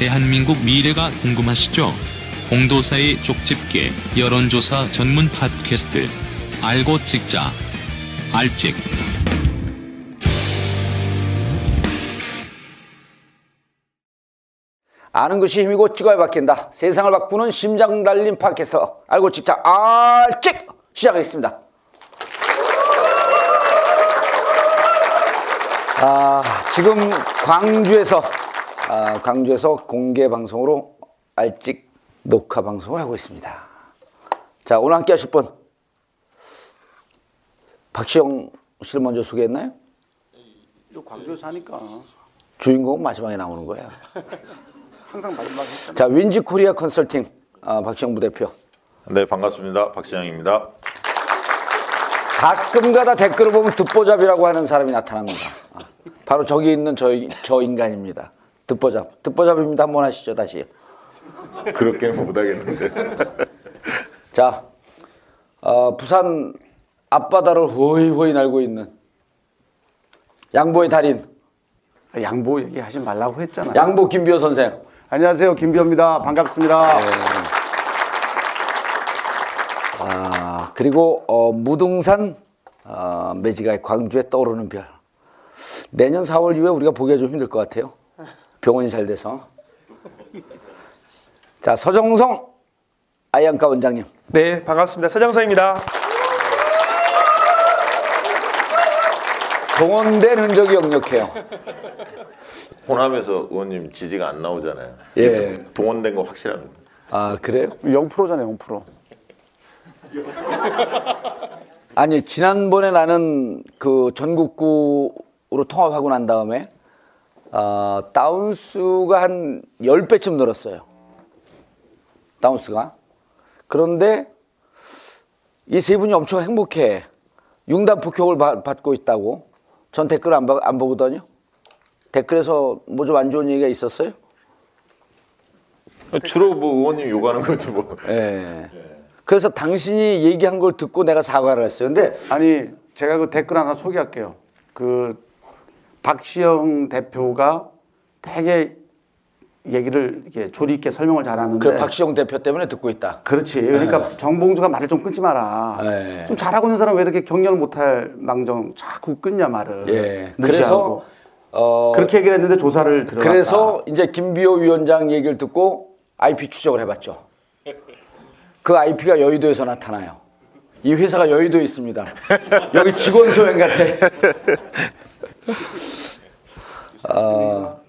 대한민국 미래가 궁금하시죠? 공도사의 쪽집게 여론조사 전문 팟캐스트 알고 찍자 알찍 아는 것이 힘이고 찍어야 바뀐다. 세상을 바꾸는 심장 달린 팟캐스터 알고 찍자 알찍 시작하겠습니다. 아, 지금 광주에서 아, 광주에서 공개 방송으로 알찍 녹화 방송을 하고 있습니다. 자, 오늘 함께 하실 분 박시영 씨를 먼저 소개했나요? 광주 사니까 주인공은 마지막에 나오는 거예요. 항상 마지막에 했잖아. 자, 윈지 코리아 컨설팅 아, 박시영 부대표. 네 반갑습니다 박시영입니다. 가끔가다 댓글을 보면 듣보잡이라고 하는 사람이 나타납니다. 아, 바로 저기 있는 저, 저 인간입니다. 듣보잡. 듣보잡입니다. 한번 하시죠, 다시. 그렇게는 못하겠는데. 자, 어, 부산 앞바다를 호이호이 날고 있는 양보의 달인, 양보 얘기하지 말라고 했잖아. 양보 김비호 선생. 안녕하세요 김비호입니다. 반갑습니다. 아, 그리고 어, 무등산 어, 매지가의 광주에 떠오르는 별. 내년 4월 이후에 우리가 보기가 좀 힘들 것 같아요. 병원이 잘 돼서. 자, 서정성 아이안카 원장님. 네, 반갑습니다. 서정서입니다. 동원된 흔적이 역력해요. 호남에서 의원님 지지가 안 나오잖아요. 예. 동- 동원된 거 확실합니다. 아, 그래요? 0%잖아요 0%. 아니, 지난번에 나는 그 전국구로 통합하고 난 다음에 어, 다운수가 한 10배쯤 늘었어요. 다운수가. 그런데 이 세 분이 엄청 행복해. 융단 폭격을 받- 받고 있다고. 전 댓글 안, 봐- 안 보거든요. 댓글에서 뭐 좀 안 좋은 얘기가 있었어요? 주로 뭐 의원님 요구하는 거죠 뭐. 예. 그래서 당신이 얘기한 걸 듣고 내가 사과를 했어요. 근데 아니 제가 그 댓글 하나 소개할게요. 그 박시영 대표가 되게 얘기를 이렇게 조리 있게 설명을 잘하는데. 그 박시영 대표 때문에 듣고 있다. 그렇지. 그러니까 정봉주가 말을 좀 끊지 마라. 네. 좀 잘하고 있는 사람 왜 이렇게 경련을 못할 망정 자꾸 끊냐 말을. 예. 그래서 어 그렇게 얘기를 했는데 조사를 들어갔다. 그래서 이제 김비호 위원장 얘기를 듣고 IP 추적을 해봤죠. 그 IP가 여의도에서 나타나요. 이 회사가 여의도에 있습니다. 여기 직원 소행 같아. 어,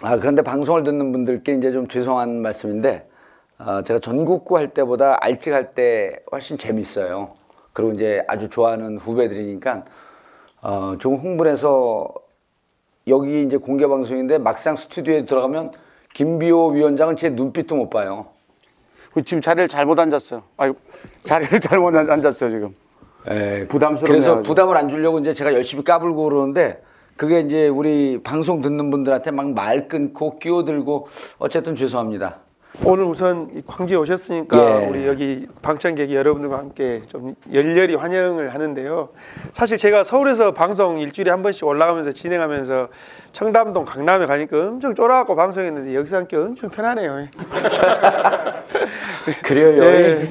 아 그런데 방송을 듣는 분들께 이제 좀 죄송한 말씀인데 어, 제가 전국구 할 때보다 알찍 할때 훨씬 재밌어요. 그리고 이제 아주 좋아하는 후배들이니까 어, 좀 흥분해서 여기 이제 공개 방송인데 막상 스튜디오에 들어가면 김비호 위원장은 제 눈빛도 못 봐요. 그 지금 자리를 잘못 앉았어요. 아유, 자리를 잘못 앉- 앉았어요 지금. 예, 부담스럽네요, 그래서. 부담을 안 주려고 이제 제가 열심히 까불고 그러는데 그게 이제 우리 방송 듣는 분들한테 막 말 끊고 끼어들고 어쨌든 죄송합니다. 오늘 우선 이 광주에 오셨으니까 예. 우리 여기 방청객 여러분들과 함께 좀 열렬히 환영을 하는데요. 사실 제가 서울에서 방송 일주일에 한 번씩 올라가면서 진행하면서 청담동 강남에 가니까 엄청 쫄아갖고 방송했는데 여기서 하니까 엄청 편하네요. 그래요. 예,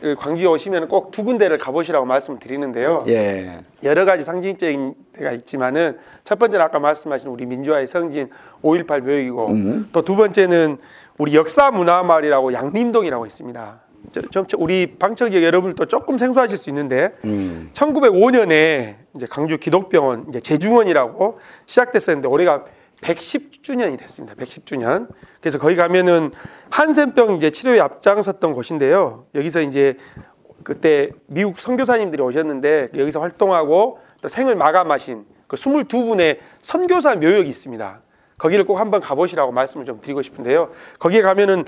그 광주에 오시면 꼭 두 군데를 가보시라고 말씀을 드리는데요. 예. 여러 가지 상징적인 데가 있지만은 첫 번째는 아까 말씀하신 우리 민주화의 성진 5.18 묘역이고 또두 번째는 우리 역사 문화 마을이라고 양림동이라고 있습니다. 저- 좀 우리 방청객 여러분들도 조금 생소하실 수 있는데 1905년에 이제 광주 기독병원 이제 재중원이라고 시작됐었는데 올해가 110주년이 됐습니다. 110주년. 그래서 거기 가면은 한센병 이제 치료에 앞장섰던 곳인데요. 여기서 이제 그때 미국 선교사님들이 오셨는데 여기서 활동하고 또 생을 마감하신 그 22분의 선교사 묘역이 있습니다. 거기를 꼭 한번 가보시라고 말씀을 좀 드리고 싶은데요. 거기에 가면은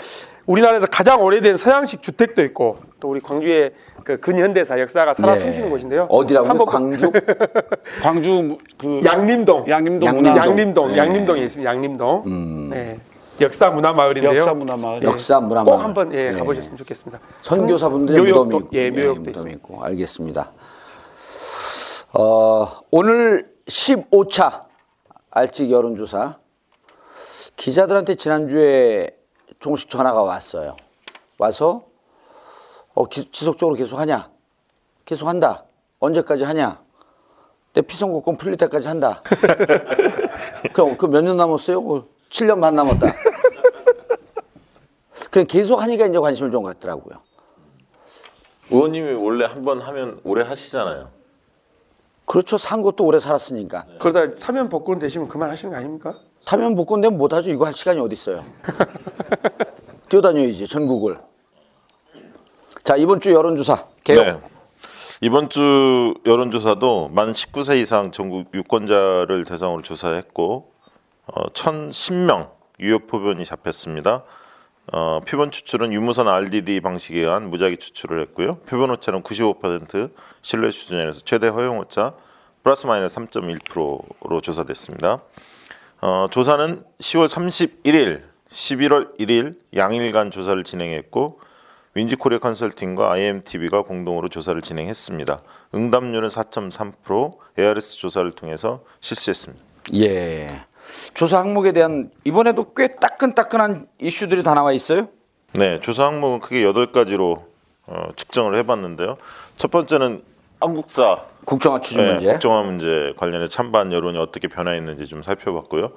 우리나라에서 가장 오래된 서양식 주택도 있고 또 우리 광주의 그 근현대사 역사가 살아 예. 숨쉬는 곳인데요. 어디라고? 광주? 광주 그 양림동. 양림동 양림동. 양림동, 네. 양림동에 있습니다. 양림동. 네. 역사 문화 마을인데요. 역사 문화 마을. 역사 문화 꼭 마을. 한번 예, 예. 가보셨으면 좋겠습니다. 선교사분들의 묘역도, 무덤이 있고, 예, 묘역도 무덤이 있습니다. 있고 알겠습니다. 어, 오늘 15차 알찍 여론조사 기자들한테 지난주에 조금씩 전화가 왔어요. 와서 어, 기- 지속적으로 계속 하냐? 계속 한다. 언제까지 하냐? 내 피선거권 풀릴 때까지 한다. 그럼 그 몇 년 남았어요? 7년 반 남았다. 그래 계속 하니까 이제 관심을 좀 갖더라고요. 의원님이 원래 한 번 하면 오래 하시잖아요. 그렇죠. 산 것도 오래 살았으니까. 그러다 사면 복권 되시면 그만하시는 거 아닙니까? 타면 복권 되면 못하죠. 이거 할 시간이 어디 있어요. 뛰어다녀야지 전국을. 자 이번 주 여론조사 개요. 네. 이번 주 여론조사도 만 19세 이상 전국 유권자를 대상으로 조사했고 어, 1,010명 유효 표본이 잡혔습니다. 어, 표본 추출은 유무선 RDD 방식에 의한 무작위 추출을 했고요. 표본 오차는 95% 신뢰 수준에서 최대 허용 오차 플러스 마이너스 3.1%로 조사됐습니다. 어, 조사는 10월 31일, 11월 1일 양일간 조사를 진행했고 윈지코리아 컨설팅과 IMTV가 공동으로 조사를 진행했습니다. 응답률은 4.3%, ARS 조사를 통해서 실시했습니다. 예. 조사 항목에 대한 이번에도 꽤 따끈따끈한 이슈들이 다 나와 있어요. 네, 조사 항목은 크게 8가지로 어, 측정을 해봤는데요. 첫 번째는 한국사 국정화 추진 네, 문제. 국정화 문제 관련해 찬반 여론이 어떻게 변화했는지 좀 살펴봤고요.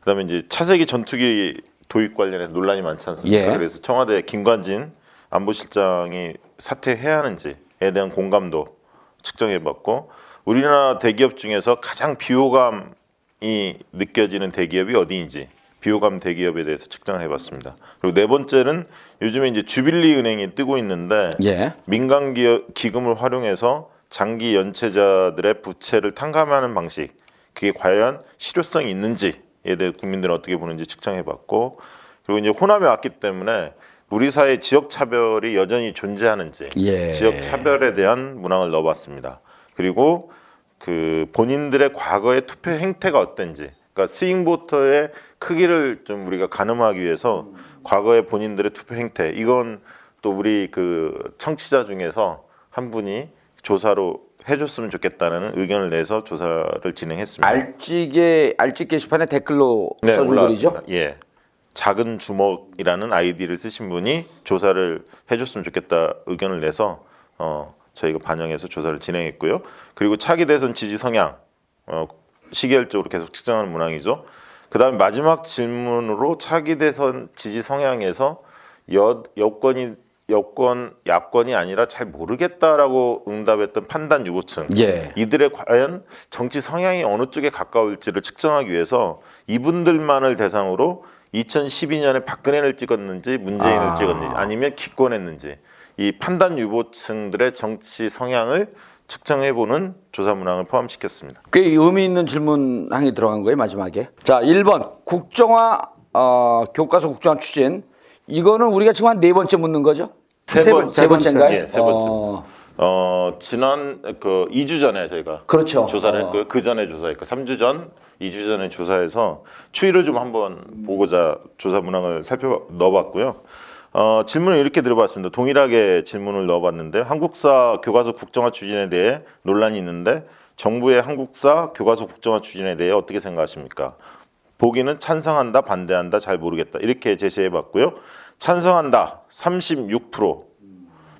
그다음에 이제 차세기 전투기 도입 관련해 논란이 많지 않습니까? 예. 그래서 청와대 김관진 안보실장이 사퇴해야 하는지에 대한 공감도 측정해봤고 우리나라 대기업 중에서 가장 비호감이 느껴지는 대기업이 어디인지 비호감 대기업에 대해서 측정을 해봤습니다. 그리고 네 번째는 요즘에 이제 주빌리 은행이 뜨고 있는데 예. 민간 기업 기금을 활용해서 장기 연체자들의 부채를 탕감하는 방식 그게 과연 실효성이 있는지에 대해 국민들은 어떻게 보는지 측정해봤고 그리고 이제 호남이 왔기 때문에 우리 사회 지역 차별이 여전히 존재하는지 예. 지역 차별에 대한 문항을 넣어봤습니다. 그리고 그 본인들의 과거의 투표 행태가 어땠는지 그러니까 스윙 보터의 크기를 좀 우리가 가늠하기 위해서 과거의 본인들의 투표 행태 이건 또 우리 그 청취자 중에서 한 분이 조사로 해줬으면 좋겠다는 의견을 내서 조사를 진행했습니다. 알찌개 알찌 게시판에 댓글로 네, 써준. 글이죠. 예. 작은 주먹이라는 아이디를 쓰신 분이 조사를 해줬으면 좋겠다 의견을 내서 어, 저희가 반영해서 조사를 진행했고요. 그리고 차기 대선 지지 성향 어, 시계열적으로 계속 측정하는 문항이죠. 그다음에 마지막 질문으로 차기 대선 지지 성향에서 여, 여권이 여권 야권이 아니라 잘 모르겠다라고 응답했던 판단 유보층 예. 이들의 과연 정치 성향이 어느 쪽에 가까울지를 측정하기 위해서 이분들만을 대상으로 2012년에 박근혜를 찍었는지 문재인을 아. 찍었는지 아니면 기권했는지 이 판단 유보층들의 정치 성향을 측정해 보는 조사 문항을 포함시켰습니다. 꽤 의미 있는 질문항이 들어간 거예요 마지막에. 자 1번 국정화 어, 교과서 국정화 추진 이거는 우리가 지금 한 네 번째 묻는 거죠? 세 번- 세 번째인가요? 예, 세 번째. 어, 어 지난 그 2주 전에 저희가 그렇죠. 조사를 어. 했고요. 그 전에 조사했고 3주 전, 2주 전에 조사해서 추이를 좀 한번 보고자 조사 문항을 살펴 넣어봤고요. 어, 질문을 이렇게 드려봤습니다. 동일하게 질문을 넣어봤는데 한국사 교과서 국정화 추진에 대해 논란이 있는데 정부의 한국사 교과서 국정화 추진에 대해 어떻게 생각하십니까? 보기는 찬성한다, 반대한다, 잘 모르겠다 이렇게 제시해 봤고요. 찬성한다 36%,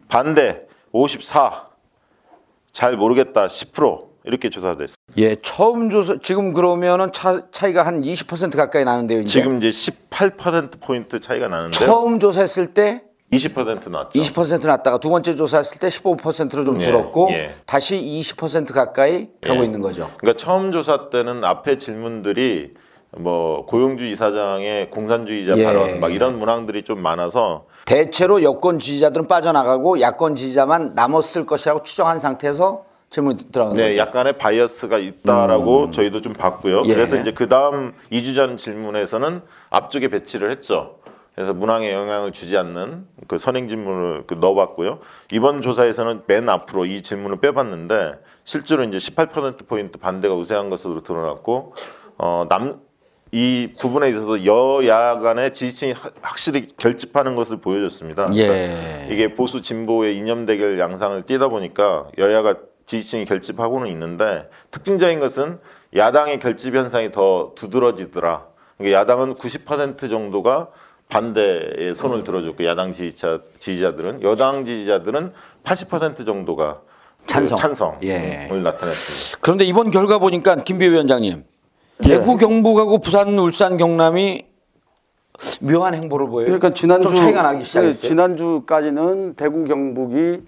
반대 54, 잘 모르겠다 10% 이렇게 조사됐습니다. 예 처음 조사 지금 그러면은 차, 차이가 한 20% 가까이 나는데요. 이제. 지금 이제 18% 포인트 차이가 나는데 처음 조사했을 때 20% 났죠. 20% 났다가 두 번째 조사했을 때 15%로 좀 예, 줄었고 예. 다시 20% 가까이 가고 예. 있는 거죠. 그러니까 처음 조사 때는 앞에 질문들이 뭐 고용주의 사장의 공산주의자 예. 발언 막 이런 문항들이 좀 많아서 대체로 여권 지지자들은 빠져나가고 야권 지지자만 남았을 것이라고 추정한 상태에서 질문이 들어간 네, 거죠. 약간의 bias가 있다라고 저희도 좀 봤고요. 예. 그래서 이제 그 다음 2주 전 질문에서는 앞쪽에 배치를 했죠. 그래서 문항에 영향을 주지 않는 그 선행 질문을 그 넣어봤고요. 이번 조사에서는 맨 앞으로 이 질문을 빼봤는데 실제로 이제 18% 포인트 반대가 우세한 것으로 드러났고 어, 남 이 부분에 있어서 여야 간의 지지층이 하- 확실히 결집하는 것을 보여줬습니다. 예. 이게 보수 진보의 이념 대결 양상을 띠다 보니까 여야가 지지층이 결집하고는 있는데 특징적인 것은 야당의 결집 현상이 더 두드러지더라. 그러니까 야당은 90% 정도가 반대의 손을 들어줬고 야당 지지자 지지자들은 여당 지지자들은 80% 정도가 그 찬성. 찬성을 예. 나타냈습니다. 그런데 이번 결과 보니까 김비 위원장님 예. 대구 경북하고 부산 울산 경남이 묘한 행보를 보여요. 그러니까 지난주 좀 차이가 나기 시작했어요. 네, 지난주까지는 대구 경북이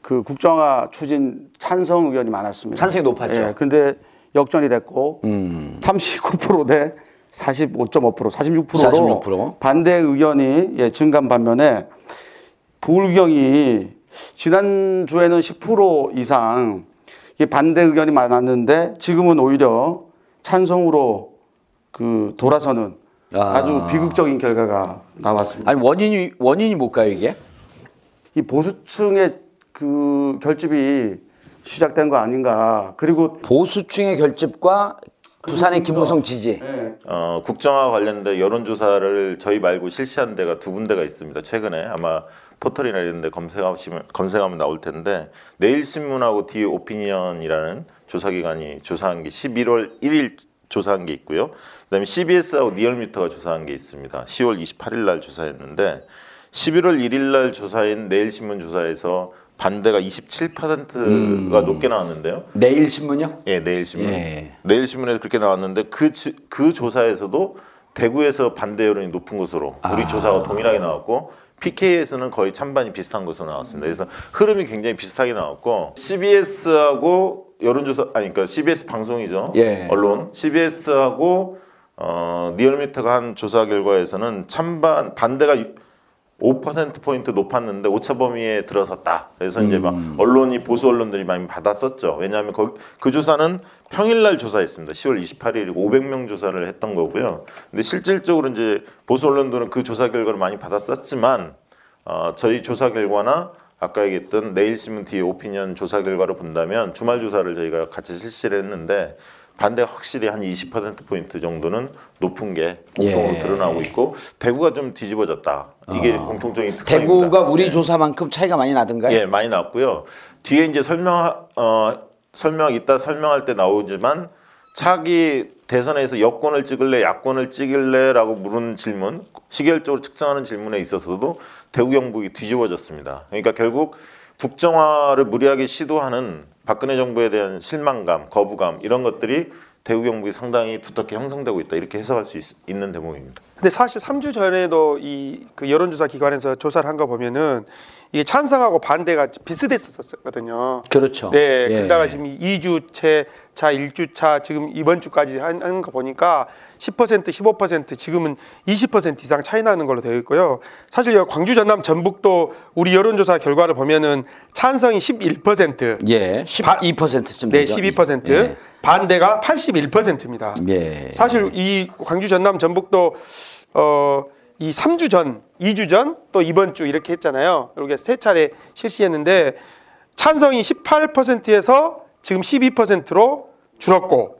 그 국정화 추진 찬성 의견이 많았습니다. 찬성이 높았죠. 예, 근데 역전이 됐고 음. 39%대 45.5% 46%로 46%. 반대 의견이 예, 증가한 반면에 부울경이 지난주에는 10% 이상 반대 의견이 많았는데 지금은 오히려 찬성으로 그 돌아서는 아. 아. 주 비극적인 결과가 나왔습니다. 아니 원인이 원인이 뭘까요 이게? 이 보수층의 그 결집이 시작된 거 아닌가. 그리고 보수층의 결집과 부산의 김무성 지지. 어, 국정화 관련된 여론조사를 저희 말고 실시한 데가 두 군데가 있습니다. 최근에 아마 포털이나 이런 데 검색하시면 검색하면 나올 텐데 내일신문하고 디 오피니언이라는 조사기관이 조사한 게 11월 1일 조사한 게 있고요. 그다음에 CBS하고 리얼미터가 조사한 게 있습니다. 10월 28일 날 조사했는데 11월 1일 날 조사인 내일신문 조사에서 반대가 27%가 높게 나왔는데요. 내일 신문요? 예, 내일 신문. 예. 내일 신문에서 그렇게 나왔는데 그, 지- 그 조사에서도 대구에서 반대 여론이 높은 것으로 우리 조사가 동일하게 나왔고 PK에서는 거의 찬반이 비슷한 것으로 나왔습니다. 그래서 흐름이 굉장히 비슷하게 나왔고 CBS하고 여론조사 아니 그러니까 CBS 방송이죠. 예. 언론 CBS하고 어, 리얼미터가 한 조사 결과에서는 찬반 반대가 5% 포인트 높았는데 오차 범위에 들어섰다. 그래서 이제 막 언론이 보수 언론들이 많이 받았었죠. 왜냐하면 거기, 그 조사는 평일날 조사했습니다. 10월 28일 500명 조사를 했던 거고요. 근데 실질적으로 이제 보수 언론들은 그 조사 결과를 많이 받았었지만 어, 저희 조사 결과나 아까 얘기했던 내일신문 뒤에 오피니언 조사 결과를 본다면 주말 조사를 저희가 같이 실시를 했는데 반대가 확실히 한 20% 포인트 정도는 높은 게 공통으로 예. 드러나고 있고 대구가 좀 뒤집어졌다. 이게 공통적인 특성입니다. 대구가 우리 예. 조사만큼 차이가 많이 나던가요? 예, 많이 났고요. 뒤에 이제 설명 어 설명 이따 설명할 때 나오지만 차기 대선에서 여권을 찍을래, 야권을 찍을래 라고 물은 질문, 시결적으로 측정하는 질문에 있어서도 대구 경북이 뒤집어졌습니다. 그러니까 결국 국정화를 무리하게 시도하는 박근혜 정부에 대한 실망감, 거부감 이런 것들이 대구 경북이 상당히 두텁게 형성되고 있다 이렇게 해석할 수 있, 있는 대목입니다. 근데 사실 3주 전에도 이 그 여론조사 기관에서 조사를 한 거 보면은 이게 찬성하고 반대가 비슷했었거든요. 그렇죠. 네, 예. 그러다가 지금 2주째 차 1주차 지금 이번 주까지 한- 하는 거 보니까 10% 15% 지금은 20% 이상 차이 나는 걸로 되어 있고요. 사실 광주 전남 전북도 우리 여론조사 결과를 보면은 찬성이 11%, 예, 12%쯤 네, 되죠. 12%, 예. 반대가 81%입니다. 예. 사실 이 광주 전남 전북도 어, 이 3주 전, 2주 전, 또 이번 주 이렇게 했잖아요. 이렇게 세 차례 실시했는데 찬성이 18%에서 지금 12%로 줄었고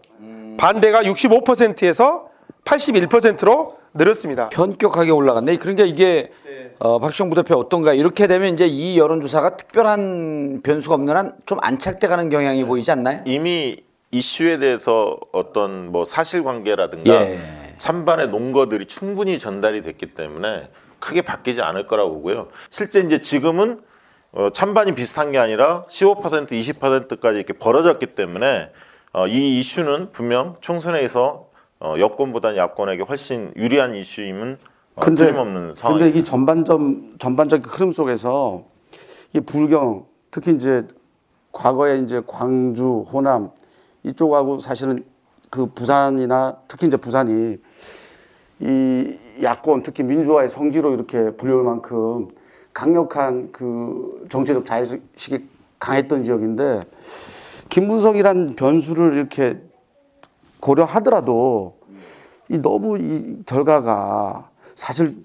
반대가 65%에서 81%로 늘었습니다. 현격하게 올라갔네. 그러니까 이게 어, 박시영 부대표 어떤가 이렇게 되면 이제 이 여론조사가 특별한 변수가 없는 한 좀 안착돼가는 경향이 보이지 않나요? 이미 이슈에 대해서 어떤 뭐 사실관계라든가 예. 찬반의 논거들이 충분히 전달이 됐기 때문에 크게 바뀌지 않을 거라고 보고요. 실제 이제 지금은 어, 찬반이 비슷한 게 아니라 15% 20%까지 이렇게 벌어졌기 때문에 어, 이 이슈는 분명 총선에서 어, 여권보다는 야권에게 훨씬 유리한 이슈임은 어, 틀림없는 상황입니다. 근데 이 전반점 전반적 흐름 속에서 이 불경 특히 이제 과거에 이제 광주, 호남 이쪽하고 사실은 그 부산이나 특히 이제 부산이 이 야권 특히 민주화의 성지로 이렇게 불려올 만큼 강력한 그 정치적 자의식이 강했던 지역인데 김문성이란 변수를 이렇게 고려하더라도 이 너무 이 결과가 사실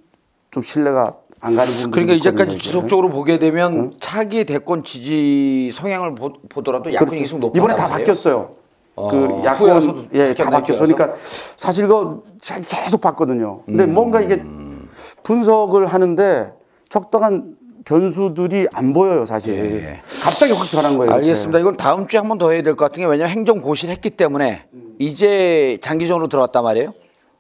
좀 신뢰가 안 가는 부분이 그러니까 이제까지. 지속적으로 보게 되면 차기 대권 지지 성향을 보, 보더라도 야권이 계속 높아. 이번에 다 바뀌었어요. 어, 그 후에 야권 와서도 예, 다 바뀌었나, 바뀌었어. 기어서? 그러니까 사실 이거 계속 봤거든요. 근데 음. 뭔가 이게 분석을 하는데 적당한 변수들이 안 보여요, 사실. 예. 갑자기 확 변한 거예요. 알겠습니다. 이건 다음 주에 한 번 더 해야 될 것 같은 게 왜냐면 행정 고시를 했기 때문에 이제 장기전으로 들어왔단 말이에요.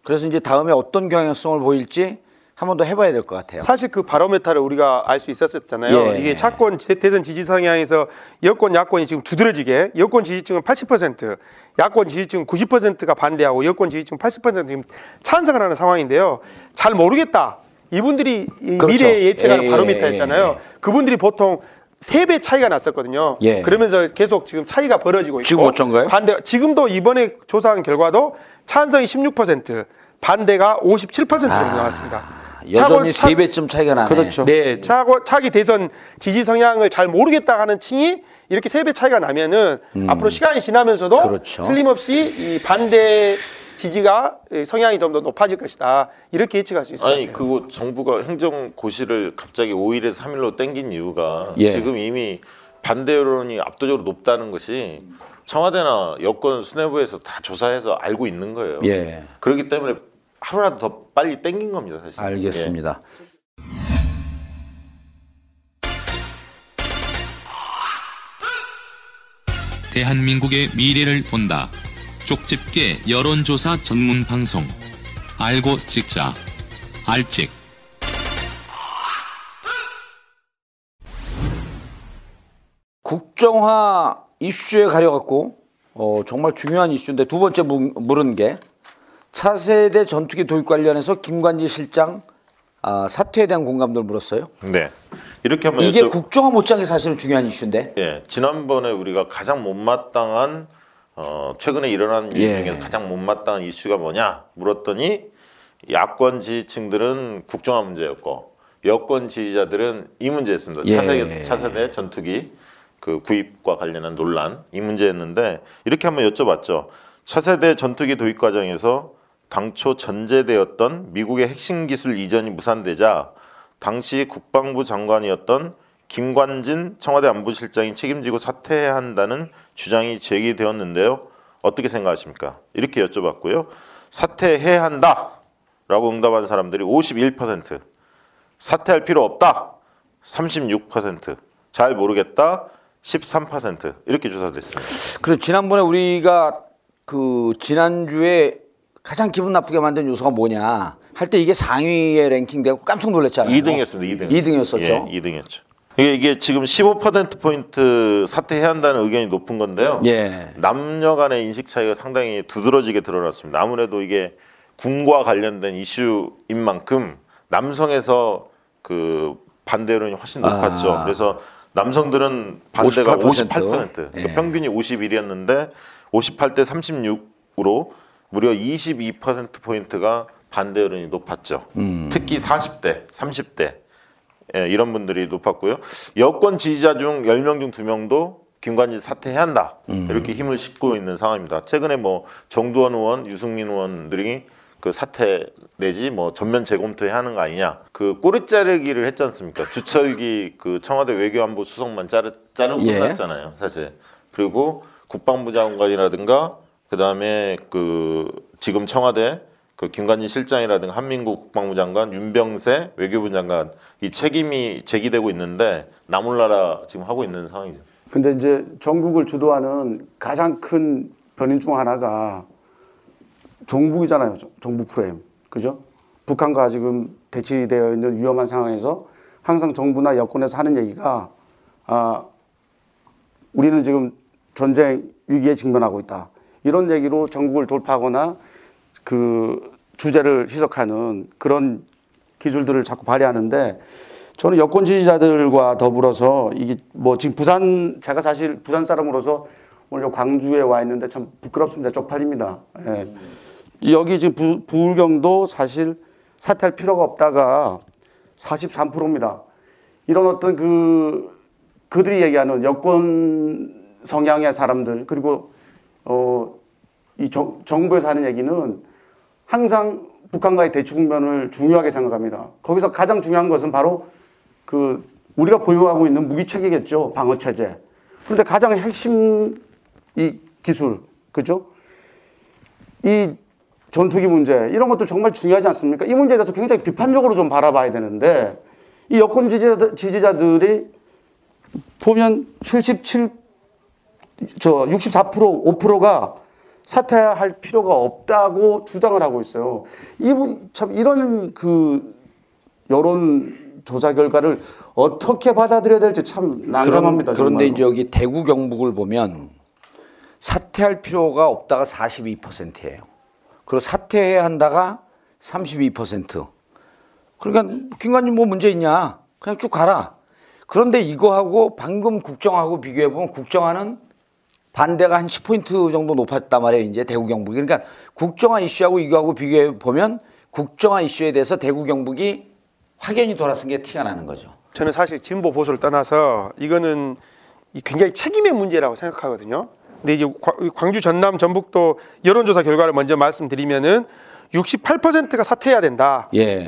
그래서 이제 다음에 어떤 경향성을 보일지 한 번 더 해봐야 될 것 같아요. 사실 그 바로메타를 우리가 알 수 있었잖아요. 예. 이게 차권 대- 대선 지지 성향에서 여권 야권이 지금 두드러지게 여권 지지층은 80%, 야권 지지층 90%가 반대하고 여권 지지층 80% 지금 찬성을 하는 상황인데요. 잘 모르겠다. 이분들이 이 그렇죠. 미래 예측하는 예, 바로메타였잖아요. 예, 예. 그분들이 보통 세배 차이가 났었거든요. 예. 그러면서 계속 지금 차이가 벌어지고 있고 지금 어쩐가요? 반대 지금도 이번에 조사한 결과도 찬성이 16%, 반대가 57% 정도 나왔습니다. 여전히 세 배쯤 차이가 나네. 그렇죠. 네, 차고 차기 대선 지지 성향을 잘 모르겠다 하는 층이 이렇게 세 배 차이가 나면은 앞으로 시간이 지나면서도 음. 그렇죠. 틀림없이 이 반대 지지가 이 성향이 좀 더 높아질 것이다. 이렇게 예측할 수것 아니. 그거 정부가 행정 고시를 갑자기 5일에서 3일로 땡긴 이유가 예. 지금 이미 반대 여론이 압도적으로 높다는 것이 청와대나 여권 수뇌부에서 다 조사해서 알고 있는 거예요. 예, 그렇기 때문에 하루라도 더 빨리 땡긴 겁니다, 사실. 알겠습니다. 대한민국의 미래를 본다. 쪽집게 여론조사 전문 방송. 알고 찍자. 알찍. 국정화 이슈에 가려갖고 어, 정말 중요한 이슈인데 두 번째 무- 물은 게 차세대 전투기 도입 관련해서 김관지 실장 아, 사퇴에 대한 공감도를 물었어요. 예. 네. 이렇게 하면 이게 여쭤- 국정화 못지않게 사실은 중요한 이슈인데. 예, 지난번에 우리가 가장 못마땅한 어, 최근에 일어난 일 예. 중에서 가장 못마땅한 이슈가 뭐냐 물었더니 야권 지지층들은 국정화 문제였고 여권 지지자들은 이 문제였습니다. 예. 차세대, 차세대 전투기 그 구입과 관련한 논란 이 문제였는데 이렇게 한번 여쭤봤죠. 차세대 전투기 도입 과정에서 당초 전제되었던 미국의 핵심 기술 이전이 무산되자 당시 국방부 장관이었던 김관진 청와대 안보실장이 책임지고 사퇴해야 한다는 주장이 제기되었는데요. 어떻게 생각하십니까? 이렇게 여쭤봤고요. 사퇴해야 한다 라고 응답한 사람들이 51%, 사퇴할 필요 없다 36%, 잘 모르겠다 13% 이렇게 조사됐습니다. 그리고 지난번에 우리가 그 지난주에 가장 기분 나쁘게 만든 요소가 뭐냐 할 때 이게 상위에 랭킹되고 깜짝 놀랐잖아요. 2등이었습니다. 2등. 2등이었었죠. 예, 2등이었죠. 이게, 이게 지금 15% 포인트 사퇴해야 한다는 의견이 높은 건데요. 예. 남녀 간의 인식 차이가 상당히 두드러지게 드러났습니다. 아무래도 이게 군과 관련된 이슈인 만큼 남성에서 그 반대 여론이 훨씬 높았죠. 아. 그래서 남성들은 반대가 58%. 58%, 그러니까 예. 평균이 51이었는데 58대 36으로 무려 22% 포인트가 반대 여론이 높았죠. 음. 특히 40대, 30대 예, 이런 분들이 높았고요. 여권 지지자 중 10명 중 2명도 김관진 사퇴해야 한다. 음. 이렇게 힘을 싣고 있는 상황입니다. 최근에 뭐 정두원 의원, 유승민 의원들이 그 사퇴 내지 뭐 전면 재검토해야 하는 거 아니냐. 그 꼬리 자르기를 했지 않습니까? 주철기 그 청와대 외교안보 수석만 자르 자르고 예. 끝났잖아요. 사실. 그리고 국방부 장관이라든가 그다음에 그 지금 청와대 그 김관진 실장이라든가 한민국 국방부 장관, 윤병세 외교부 장관 이 책임이 제기되고 있는데 나몰라라 지금 하고 있는 상황이죠. 근데 이제 전국을 주도하는 가장 큰 변인 중 하나가 종북이잖아요. 정- 정부 프레임. 그죠? 북한과 지금 대치되어 있는 위험한 상황에서 항상 정부나 여권에서 하는 얘기가 아, 우리는 지금 전쟁 위기에 직면하고 있다. 이런 얘기로 전국을 돌파하거나 그 주제를 희석하는 그런 기술들을 자꾸 발휘하는데 저는 여권 지지자들과 더불어서 이게 뭐 지금 부산 제가 사실 부산 사람으로서 오늘 광주에 와 있는데 참 부끄럽습니다. 쪽팔립니다. 예. 여기 지금 부, 부울경도 사실 사퇴할 필요가 없다가 43%입니다. 이런 어떤 그 그들이 얘기하는 여권 성향의 사람들 그리고 어이 정부에서 하는 얘기는 항상 북한과의 대치 국면을 중요하게 생각합니다. 거기서 가장 중요한 것은 바로 그 우리가 보유하고 있는 무기 체계겠죠. 방어 체제. 그런데 가장 핵심 이 기술, 그죠? 이 전투기 문제 이런 것도 정말 중요하지 않습니까? 이 문제에 대해서 굉장히 비판적으로 좀 바라봐야 되는데 이 여권 지지자들, 지지자들이 보면 77, 저 64% 5%가 사퇴할 필요가 없다고 주장을 하고 있어요. 이분 참 이런 그 여론 조사 결과를 어떻게 받아들여야 될지 참 난감합니다. 그런, 데 정말로. 이제 여기 대구 경북을 보면 사퇴할 필요가 없다가 42%예요. 그리고 사퇴해야 한다가 32%. 그러니까 김관진 뭐 문제 있냐? 그냥 쭉 가라. 그런데 이거하고 방금 국정하고 비교해 보면 국정화는 반대가 한 10포인트 정도 높았단 말이에요. 이제 대구 경북이. 그러니까 국정화 이슈하고 이거하고 비교해 보면 국정화 이슈에 대해서 대구 경북이 확연히 돌아선 게 티가 나는 거죠. 저는 사실 진보 보수를 떠나서 이거는 이 굉장히 책임의 문제라고 생각하거든요. 근데 이제 과- 광주 전남 전북도 여론조사 결과를 먼저 말씀드리면은 68%가 사퇴해야 된다. 예.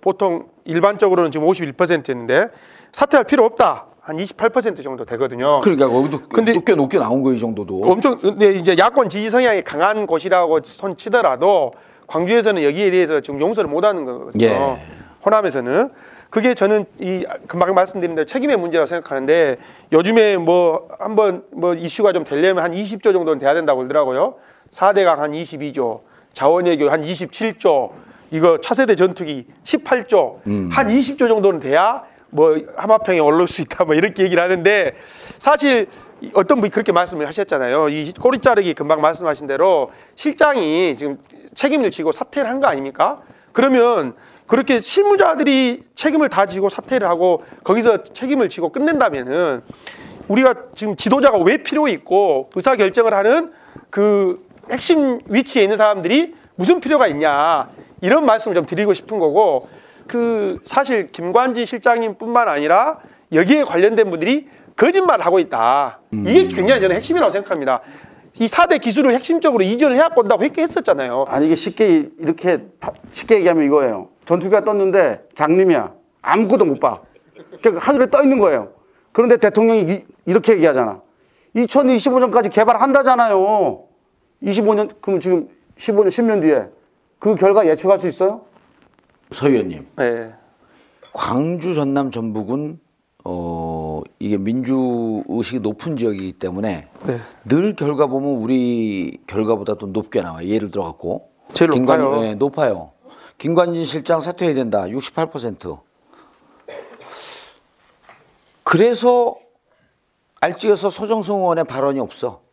보통 일반적으로는 지금 51%였는데 사퇴할 필요 없다. 한 28% 정도 되거든요. 그러니까 거기도 근데- 꽤 높게 나온 거이 정도도. 엄청 근데 이제 야권 지지 성향이 강한 곳이라고 손 치더라도 광주에서는 여기에 대해서 지금 용서를 못 하는 거거든요. 예. 호남에서는 그게 저는 이 금방 말씀드린 대로 책임의 문제라고 생각하는데 요즘에 뭐 한번 뭐 이슈가 좀 되려면 한 20조 정도는 돼야 된다고 그러더라고요. 4대강 한 22조, 자원외교 한 27조, 이거 차세대 전투기 18조, 한 20조 정도는 돼야 뭐 하마평에 올릴 수 있다 뭐 이렇게 얘기를 하는데 사실 이 어떤 분이 그렇게 말씀을 하셨잖아요. 이 꼬리 자르기 금방 말씀하신 대로 실장이 지금 책임을 지고 사퇴를 한 거 아닙니까? 그러면 그렇게 실무자들이 책임을 다 지고 사퇴를 하고 거기서 책임을 지고 끝낸다면은 우리가 지금 지도자가 왜 필요 있고 의사 결정을 하는 그 핵심 위치에 있는 사람들이 무슨 필요가 있냐 이런 말씀을 좀 드리고 싶은 거고 그 사실 김관지 실장님뿐만 아니라 여기에 관련된 분들이 거짓말을 하고 있다. 이게 굉장히 저는 핵심이라고 생각합니다. 이 4대 기술을 핵심적으로 이전을 해야 건다고 했- 했었잖아요. 아니 이게 쉽게 이렇게 파- 쉽게 얘기하면 이거예요. 전투기가 떴는데 장님이야 아무것도 못 봐. 그러니까 하늘에 떠 있는 거예요. 그런데 대통령이 이- 이렇게 얘기하잖아. 2025년까지 개발한다잖아요. 25년 그럼 지금 15년 10년 뒤에 그 결과 예측할 수 있어요? 서 의원님. 네. 광주, 전남, 전북은 어 이게 민주 의식이 높은 지역이기 때문에 네. 늘 결과 보면 우리 결과보다 도 높게 나와. 요 예를 들어 갖고 제일 높아요. 예, 높아요. 김관진 실장 사퇴해야 된다. 68%. 그래서 알직에서 소정성 의원의 발언이 없어.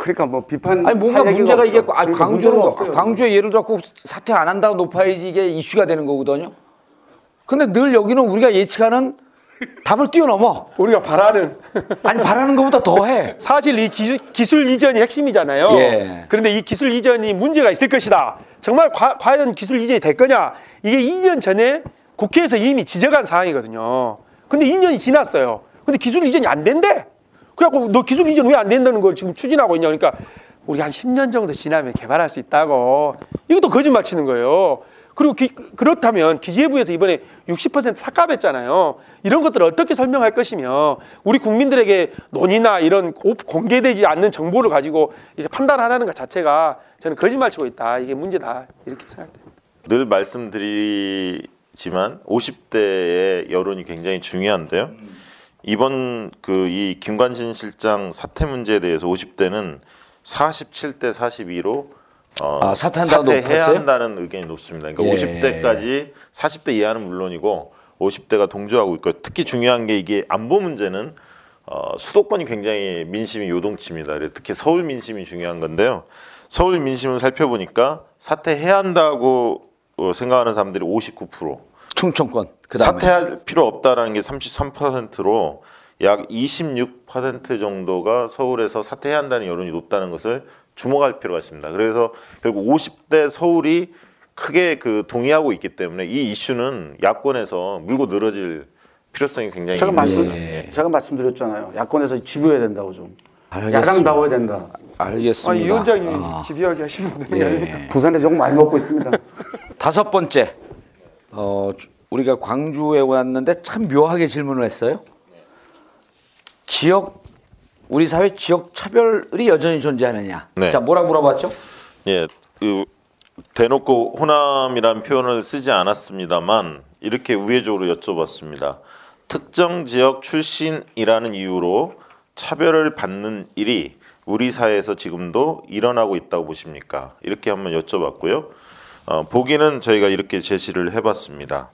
그러니까 뭐 비판 아니 뭔가 문제가. 이게 아, 그러니까 광주로 없어요. 광주에 예를 들어 꼭 사퇴 안 한다고 높아야지 이게 이슈가 되는 거거든요. 근데 늘 여기는 우리가 예측하는 답을 뛰어넘어. 우리가 바라는 아니 바라는 것보다 더 해. 사실 이 기술, 기술 이전이 핵심이잖아요. 예. 그런데 이 기술 이전이 문제가 있을 것이다. 정말 과, 과연 기술 이전이 될 거냐? 이게 2년 전에 국회에서 이미 지적한 사항이거든요. 근데 2년이 지났어요. 근데 기술 이전이 안 된대. 그래갖고 너 기술 이전 왜 안 된다는 걸 지금 추진하고 있냐? 그러니까 우리 한 10년 정도 지나면 개발할 수 있다고. 이것도 거짓말 치는 거예요. 그리고 기- 그렇다면 기재부에서 이번에 60% 삭감했잖아요. 이런 것들을 어떻게 설명할 것이며 우리 국민들에게 논의나 이런 고- 공개되지 않는 정보를 가지고 이제 판단하라는 것 자체가 저는 거짓말 치고 있다. 이게 문제다. 이렇게 생각됩니다. 늘 말씀드리지만 50대의 여론이 굉장히 중요한데요. 이번 그 이 김관신 실장 사퇴 문제에 대해서 50대는 47대 42로 어, 아, 사퇴해야? 한다는 의견이 높습니다. 그러니까 예. 50대까지 40대 이하는 물론이고 50대가 동조하고 있고 특히 중요한 게 이게 안보 문제는 어, 수도권이 굉장히 민심이 요동칩니다. 특히 서울 민심이 중요한 건데요. 서울 민심을 살펴보니까 사퇴해야 한다고 어, 생각하는 사람들이 59%, 충청권. 그다음에 사퇴할 필요 없다라는 게 33%로 약 26% 정도가 서울에서 사퇴해야 한다는 여론이 높다는 것을 주목할 필요가 있습니다. 그래서 결국 50대 서울이 크게 그 동의하고 있기 때문에 이 이슈는 야권에서 물고 늘어질 필요성이 굉장히 제가 말씀 거죠. 제가 말씀드렸잖아요. 야권에서 집요해야 된다고 좀. 알겠습니다. 야당 나와야 된다. 알겠습니다. 아, 이 위원장님이 아, 집요하게 하시는 분이 아닙니까? 예. 부산에서 욕 많이 먹고 있습니다. 다섯 번째. 어, 주- 우리가 광주에 왔는데 참 묘하게 질문을 했어요. 지역 우리 사회 지역 차별이 여전히 존재하느냐. 네. 자, 뭐라 물어봤죠? 예, 그 대놓고 호남이라는 표현을 쓰지 않았습니다만 이렇게 우회적으로 여쭤봤습니다. 특정 지역 출신이라는 이유로 차별을 받는 일이 우리 사회에서 지금도 일어나고 있다고 보십니까? 이렇게 한번 여쭤봤고요. 어, 보기는 저희가 이렇게 제시를 해봤습니다.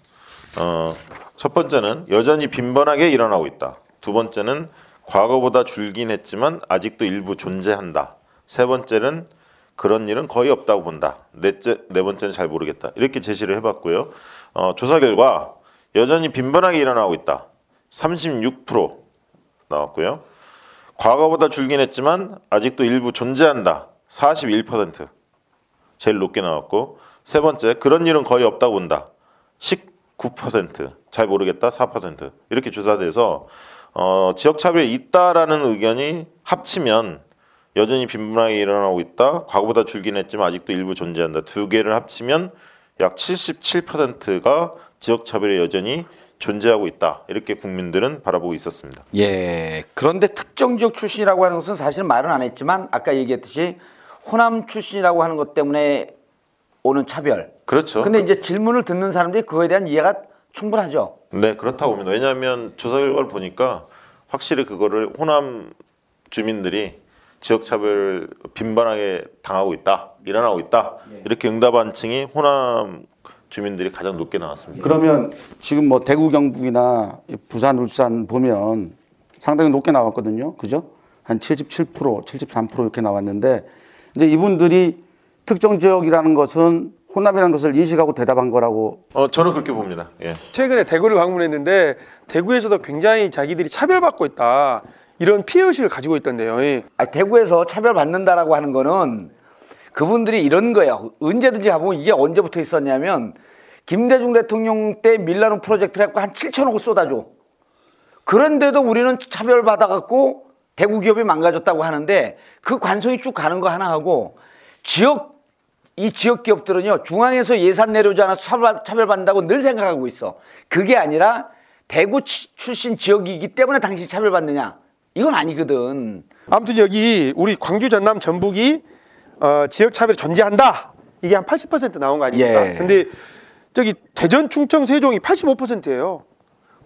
어, 첫 번째는 여전히 빈번하게 일어나고 있다. 두 번째는 과거보다 줄긴 했지만 아직도 일부 존재한다. 세 번째는 그런 일은 거의 없다고 본다. 넷째, 네 번째는 잘 모르겠다. 이렇게 제시를 해봤고요. 어, 조사 결과 여전히 빈번하게 일어나고 있다. 36% 나왔고요. 과거보다 줄긴 했지만 아직도 일부 존재한다. 41% 제일 높게 나왔고 세 번째 그런 일은 거의 없다고 본다. 19% 잘 모르겠다. 4% 이렇게 조사돼서 어, 지역 차별이 있다라는 의견이 합치면 여전히 빈번하게 일어나고 있다. 과거보다 줄긴 했지만 아직도 일부 존재한다. 두 개를 합치면 약 77%가 지역 차별이 여전히 존재하고 있다. 이렇게 국민들은 바라보고 있었습니다. 예. 그런데 특정 지역 출신이라고 하는 것은 사실은 말은 안 했지만 아까 얘기했듯이 호남 출신이라고 하는 것 때문에 오는 차별. 그렇죠. 근데 이제 질문을 듣는 사람들이 그거에 대한 이해가 충분하죠. 네, 그렇다고 봅니다. 왜냐하면 조사 결과를 보니까 확실히 그거를 호남 주민들이 지역 차별 빈번하게 당하고 있다, 일어나고 있다 이렇게 응답한 층이 호남 주민들이 가장 높게 나왔습니다. 그러면 지금 뭐 대구 경북이나 부산 울산 보면 상당히 높게 나왔거든요. 그죠? 한 77%, 73% 이렇게 나왔는데 이제 이분들이 특정 지역이라는 것은 호남이라는 것을 인식하고 대답한 거라고 어, 저는 그렇게 봅니다. 예. 최근에 대구를 방문했는데 대구에서도 굉장히 자기들이 차별받고 있다. 이런 피해 의식을 가지고 있던데요. 예. 아, 대구에서 차별받는다라고 하는 거는 그분들이 이런 거예요. 언제든지 가보면 이게 언제부터 있었냐면 김대중 대통령 때 밀라노 프로젝트를 해갖고 한 7천억을 쏟아줘. 그런데도 우리는 차별받아갖고 대구 기업이 망가졌다고 하는데 그 관성이 쭉 가는 거 하나 하고 지역 이 지역 기업들은요 중앙에서 예산 내려오지 않아서 차별, 차별받는다고 늘 생각하고 있어. 그게 아니라 대구 치- 출신 지역이기 때문에 당신이 차별받느냐? 이건 아니거든. 아무튼 여기 우리 광주 전남 전북이 어, 지역 차별이 존재한다. 이게 한 80% 나온 거 아닙니까? 예. 근데 저기 대전, 충청, 세종이 85%예요.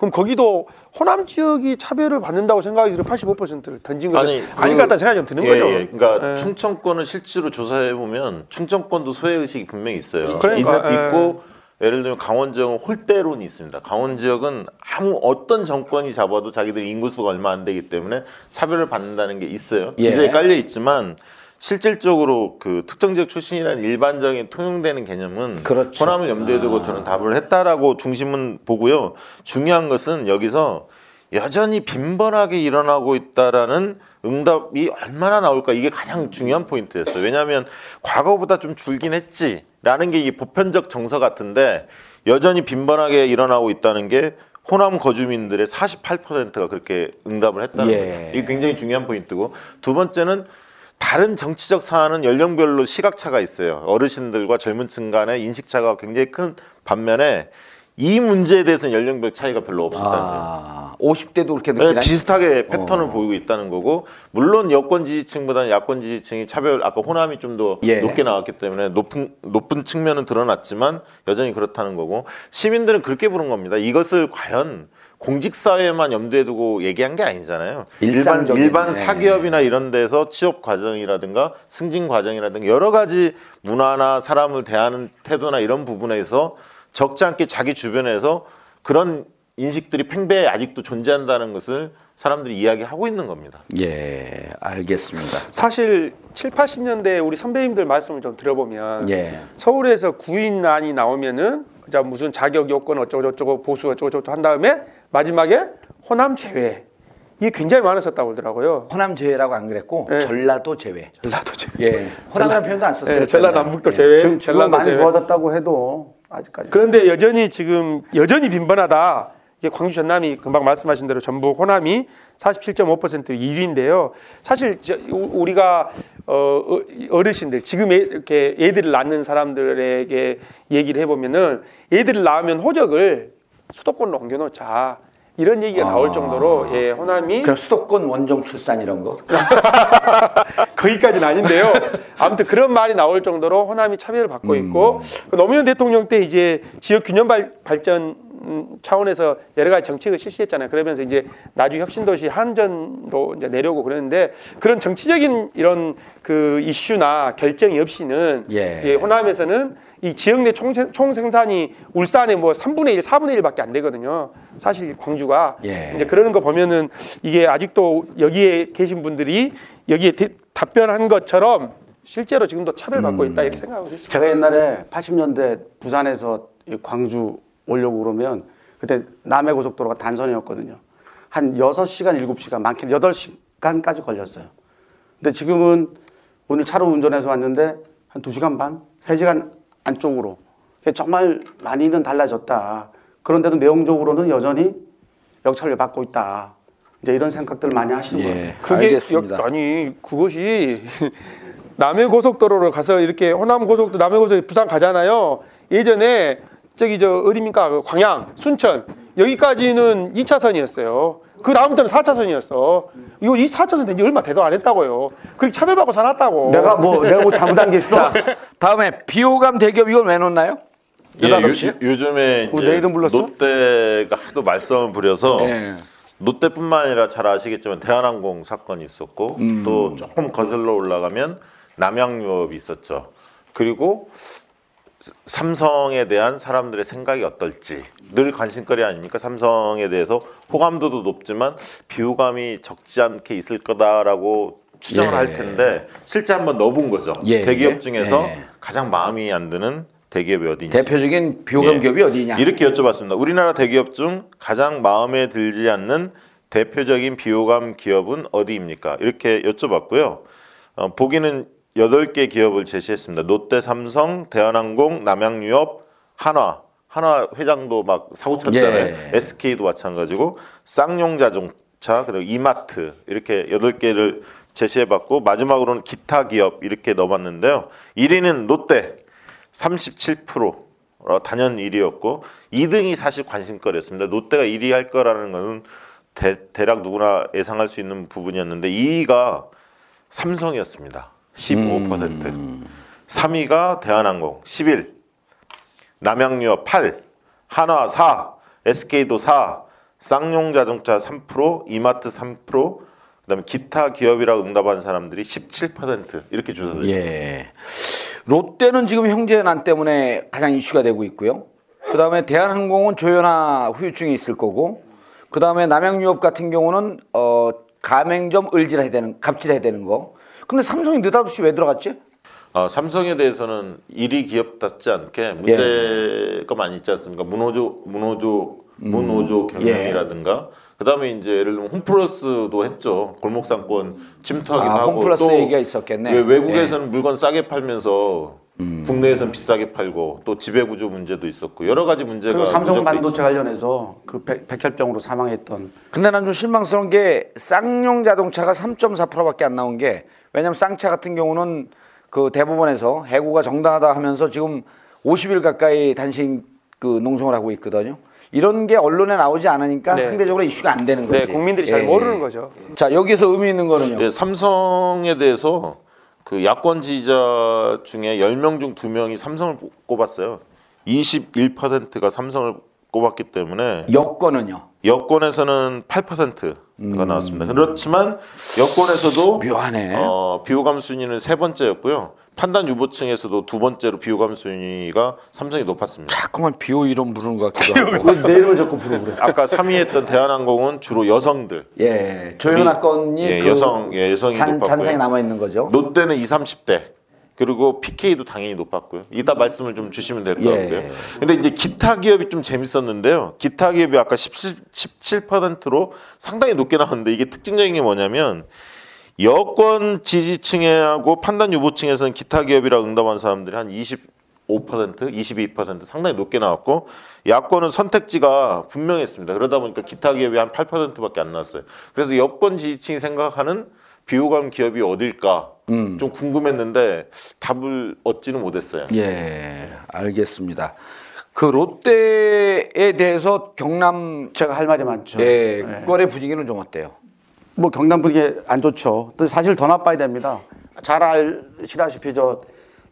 그럼 거기도 호남 지역이 차별을 받는다고 들어 85%를 던진 거죠. 아니, 그- 아닐 것 같다는 생각이 좀 드는 예, 거죠. 예. 그러니까 예. 충청권을 실제로 조사해 보면 충청권도 소외 의식이 분명히 있어요. 그러니까, 있는, 예. 있고 예를 들면 강원 지역은 홀대론이 있습니다. 강원 지역은 아무 어떤 정권이 잡아도 자기들이 인구수가 얼마 안 되기 때문에 차별을 받는다는 게 있어요. 예. 기사에 깔려 있지만 실질적으로 그 특정 지역 출신이라는 일반적인 통용되는 개념은 그렇죠. 호남을 염두에 두고 저는 답을 했다라고 중심은 보고요. 중요한 것은 여기서 여전히 빈번하게 일어나고 있다라는 응답이 얼마나 나올까 이게 가장 중요한 포인트였어요. 왜냐하면 과거보다 좀 줄긴 했지라는 게 이게 보편적 정서 같은데 여전히 빈번하게 일어나고 있다는 게 호남 거주민들의 48%가 그렇게 응답을 했다는 예. 거죠. 이게 굉장히 중요한 포인트고 두 번째는 다른 정치적 사안은 연령별로 시각차가 있어요. 어르신들과 젊은 층 간의 인식차가 굉장히 큰 반면에 이 문제에 대해서는 연령별 차이가 별로 없었다는 거예요. 아, 50대도 그렇게 네, 느끼나? 비슷하게 패턴을 보이고 있다는 거고 물론 여권 지지층보다는 야권 지지층이 차별 아까 호남이 좀더 예. 높게 나왔기 때문에 높은 높은 측면은 드러났지만 여전히 그렇다는 거고 시민들은 그렇게 보는 겁니다. 이것을 과연 공직 사회만 염두에 두고 얘기한 게 아니잖아요. 일반 일반 네. 사기업이나 이런 데서 취업 과정이라든가 승진 과정이라든가 여러 가지 문화나 사람을 대하는 태도나 이런 부분에서 적지 않게 자기 주변에서 그런 인식들이 팽배해 아직도 존재한다는 것을 사람들이 이야기하고 있는 겁니다. 예, 알겠습니다. 사실 7, 80년대 우리 선배님들 말씀을 좀 들어보면 예. 서울에서 구인난이 나오면은 자 무슨 자격 요건 어쩌고 저쩌고 보수 어쩌고 저쩌고 한 다음에 마지막에 호남 제외 이게 굉장히 많았었다고 그러더라고요. 호남 제외라고 안 그랬고 예. 전라도 제외. 전라도 제외. 예, 호남이라는 표현도 안 썼어요. 예, 전라남북도 제외. 지금, 지금 전라도 많이 제외. 좋아졌다고 해도 아직까지 그런데 여전히 지금 여전히 빈번하다. 이게 광주 전남이 금방 말씀하신 대로 전북 호남이 47.5% 1위인데요. 사실 저- 우- 우리가 어, 어- 어르신들 지금 애, 이렇게 애들을 낳는 사람들에게 얘기를 해보면은 애들을 낳으면 호적을 수도권으로 옮겨놓자 이런 얘기가 나올 정도로 예 호남이 그럼 수도권 원정 출산 이런 거? 거기까지는 아닌데요. 아무튼 그런 말이 나올 정도로 호남이 차별을 받고 있고 그 노무현 대통령 때 이제 지역 균형 발, 그런 차원에서 여러 가지 정책을 실시했잖아요. 그러면서 이제 나주 혁신도시 한전도 이제 내려오고 그러는데 그런 정치적인 이런 그 이슈나 결정이 없이는 예. 예, 호남에서는 이 지역 내 총생, 총생산이 울산에 뭐 3분의 1, 4분의 1밖에 안 되거든요. 사실 광주가 예. 이제 그러는 거 보면은 이게 아직도 여기에 계신 분들이 여기에 대- 답변한 것처럼 실제로 지금도 차별받고 있다 이렇게 생각하고 있습니다. 제가 옛날에 80년대 부산에서 이 광주 오려고 그러면 그때 남해 고속도로가 단선이었거든요. 한 6시간, 7시간, 많게는 8시간까지 걸렸어요. 근데 지금은 오늘 차로 운전해서 왔는데 한 2시간 반, 3시간 안쪽으로. 정말 많이는 달라졌다. 그런데도 내용적으로는 여전히 역차를 받고 있다. 이제 이런 생각들을 많이 하시는 것 같아요. 예, 그게 알겠습니다. 역- 아니 그것이 남해 고속도로를 가서 이렇게 호남 고속도 남해 고속 부산 가잖아요. 예전에 저기 저 어디입니까 그 광양 순천 여기까지는 2차선이었어요. 그 다음부터는 4차선이었어. 이거 이 4차선 된지 얼마 대도 안 했다고요. 그렇게 차별받고 살았다고. 내가 뭐 내가 뭐 잘못한 게 있어? 자, 다음에 비호감 대기업 이건 왜 놓나요? 예? 요, 요즘에 뭐 이제 내 이름 불렀어? 롯데가 하도 말썽을 부려서 예. 롯데뿐만 아니라 잘 아시겠지만 대한항공 사건이 있었고 음. 또 조금 거슬러 올라가면 남양유업이 있었죠. 그리고 삼성에 대한 사람들의 생각이 어떨지 늘 관심거리 아닙니까? 삼성에 대해서 호감도도 높지만 비호감이 적지 않게 있을 거다라고 추정을 예. 할 텐데 실제 한번 넣어본 거죠. 예. 대기업 중에서 예. 가장 마음이 안 드는 대기업이 어디인지. 대표적인 비호감 예. 기업이 어디냐? 이렇게 여쭤봤습니다. 우리나라 대기업 중 가장 마음에 들지 않는 대표적인 비호감 기업은 어디입니까? 이렇게 여쭤봤고요. 어, 보기는 8개 기업을 제시했습니다. 롯데, 삼성, 대한항공, 남양유업, 한화. 한화 회장도 막 사고 쳤잖아요. 예. SK도 마찬가지고 쌍용 자동차 그리고 이마트 이렇게 8개를 제시해 봤고 마지막으로는 기타 기업 이렇게 넣어 봤는데요. 1위는 롯데 37% 어, 단연 1위였고 2등이 사실 관심거리였습니다. 롯데가 1위 할 거라는 것은 대, 대략 누구나 예상할 수 있는 부분이었는데 2위가 삼성이었습니다. 15%. 3위가 대한항공 11, 남양유업 8, 한화 4, SK도 4, 쌍용자동차 3%, 이마트 3%, 그다음에 기타 기업이라고 응답한 사람들이 17% 이렇게 조사됐습니다. 예. 롯데는 지금 형제난 때문에 가장 이슈가 되고 있고요. 그 다음에 대한항공은 조현아 후유증이 있을 거고, 그 다음에 남양유업 같은 경우는 어, 가맹점 을질해야 되는, 갑질해야 되는 거. 근데 삼성이 느닷없이 왜 들어갔지? 아, 삼성에 대해서는 1위 기업답지 않게 문제가 많이 있지 않습니까? 문호조 문호조 문호조 경영이라든가 그다음에 이제 예를 들면 홈플러스도 했죠. 골목상권 침투하기도 아, 하고 홈플러스 또 얘기가 있었겠네. 왜 외국에서는 물건 싸게 팔면서 국내에서는 비싸게 팔고 또 지배 구조 문제도 있었고 여러 가지 문제가 그리고 삼성 반도체 관련해서 그 백, 백혈병으로 사망했던 근데 난 좀 실망스러운 게 쌍용 자동차가 3.4%밖에 안 나온 게 왜냐면 쌍차 같은 경우는 그 대법원에서 해고가 정당하다 하면서 지금 50일 가까이 단식 그 농성을 하고 있거든요. 이런 게 언론에 나오지 않으니까 네. 상대적으로 이슈가 안 되는 네, 거지. 국민들이 잘 예. 모르는 거죠. 자 여기서 의미 있는 거는요. 예, 삼성에 대해서 그 야권 지지자 중에 10명 중 2명이 삼성을 꼽았어요. 21%가 삼성을 꼽았기 때문에 여권은요. 여권에서는 8%가 나왔습니다. 그렇지만 여권에서도 묘하네. 어, 비호감 순위는 세 번째였고요. 판단 유보층에서도 두 번째로 비호 감 순위가 삼성이 높았습니다. 자꾸만 비호 이름 부르는 것 같기도 하고. 왜내 이름을 자꾸 부르고 그래? 아까 3위 했던 대한항공은 주로 여성들, 예, 조현아 건이 예, 그 여성, 예, 여성이 잔, 높았고요. 잔상이 남아 있는 거죠. 롯데는 20, 30대. 그리고 PK도 당연히 높았고요. 이따 말씀을 좀 주시면 될것 예. 같고요. 근데 이제 기타 기업이 좀 재밌었는데요. 기타 기업이 아까 17, 17%로 상당히 높게 나왔는데 이게 특징적인 게 뭐냐면 여권 지지층하고 판단 유보층에서는 기타 기업이라고 응답한 사람들이 한 25%, 22% 상당히 높게 나왔고 야권은 선택지가 분명했습니다. 그러다 보니까 기타 기업이 한 8%밖에 안 나왔어요. 그래서 여권 지지층이 생각하는 비호감 기업이 어딜까 좀 궁금했는데 답을 얻지는 못했어요. 예, 알겠습니다. 그 롯데에 대해서 경남 제가 할 말이 많죠. 예, 거래 분위기는 좀 어때요? 뭐 경남 분위기 안 좋죠. 또 사실 더 나빠야 됩니다. 잘 아시다시피 저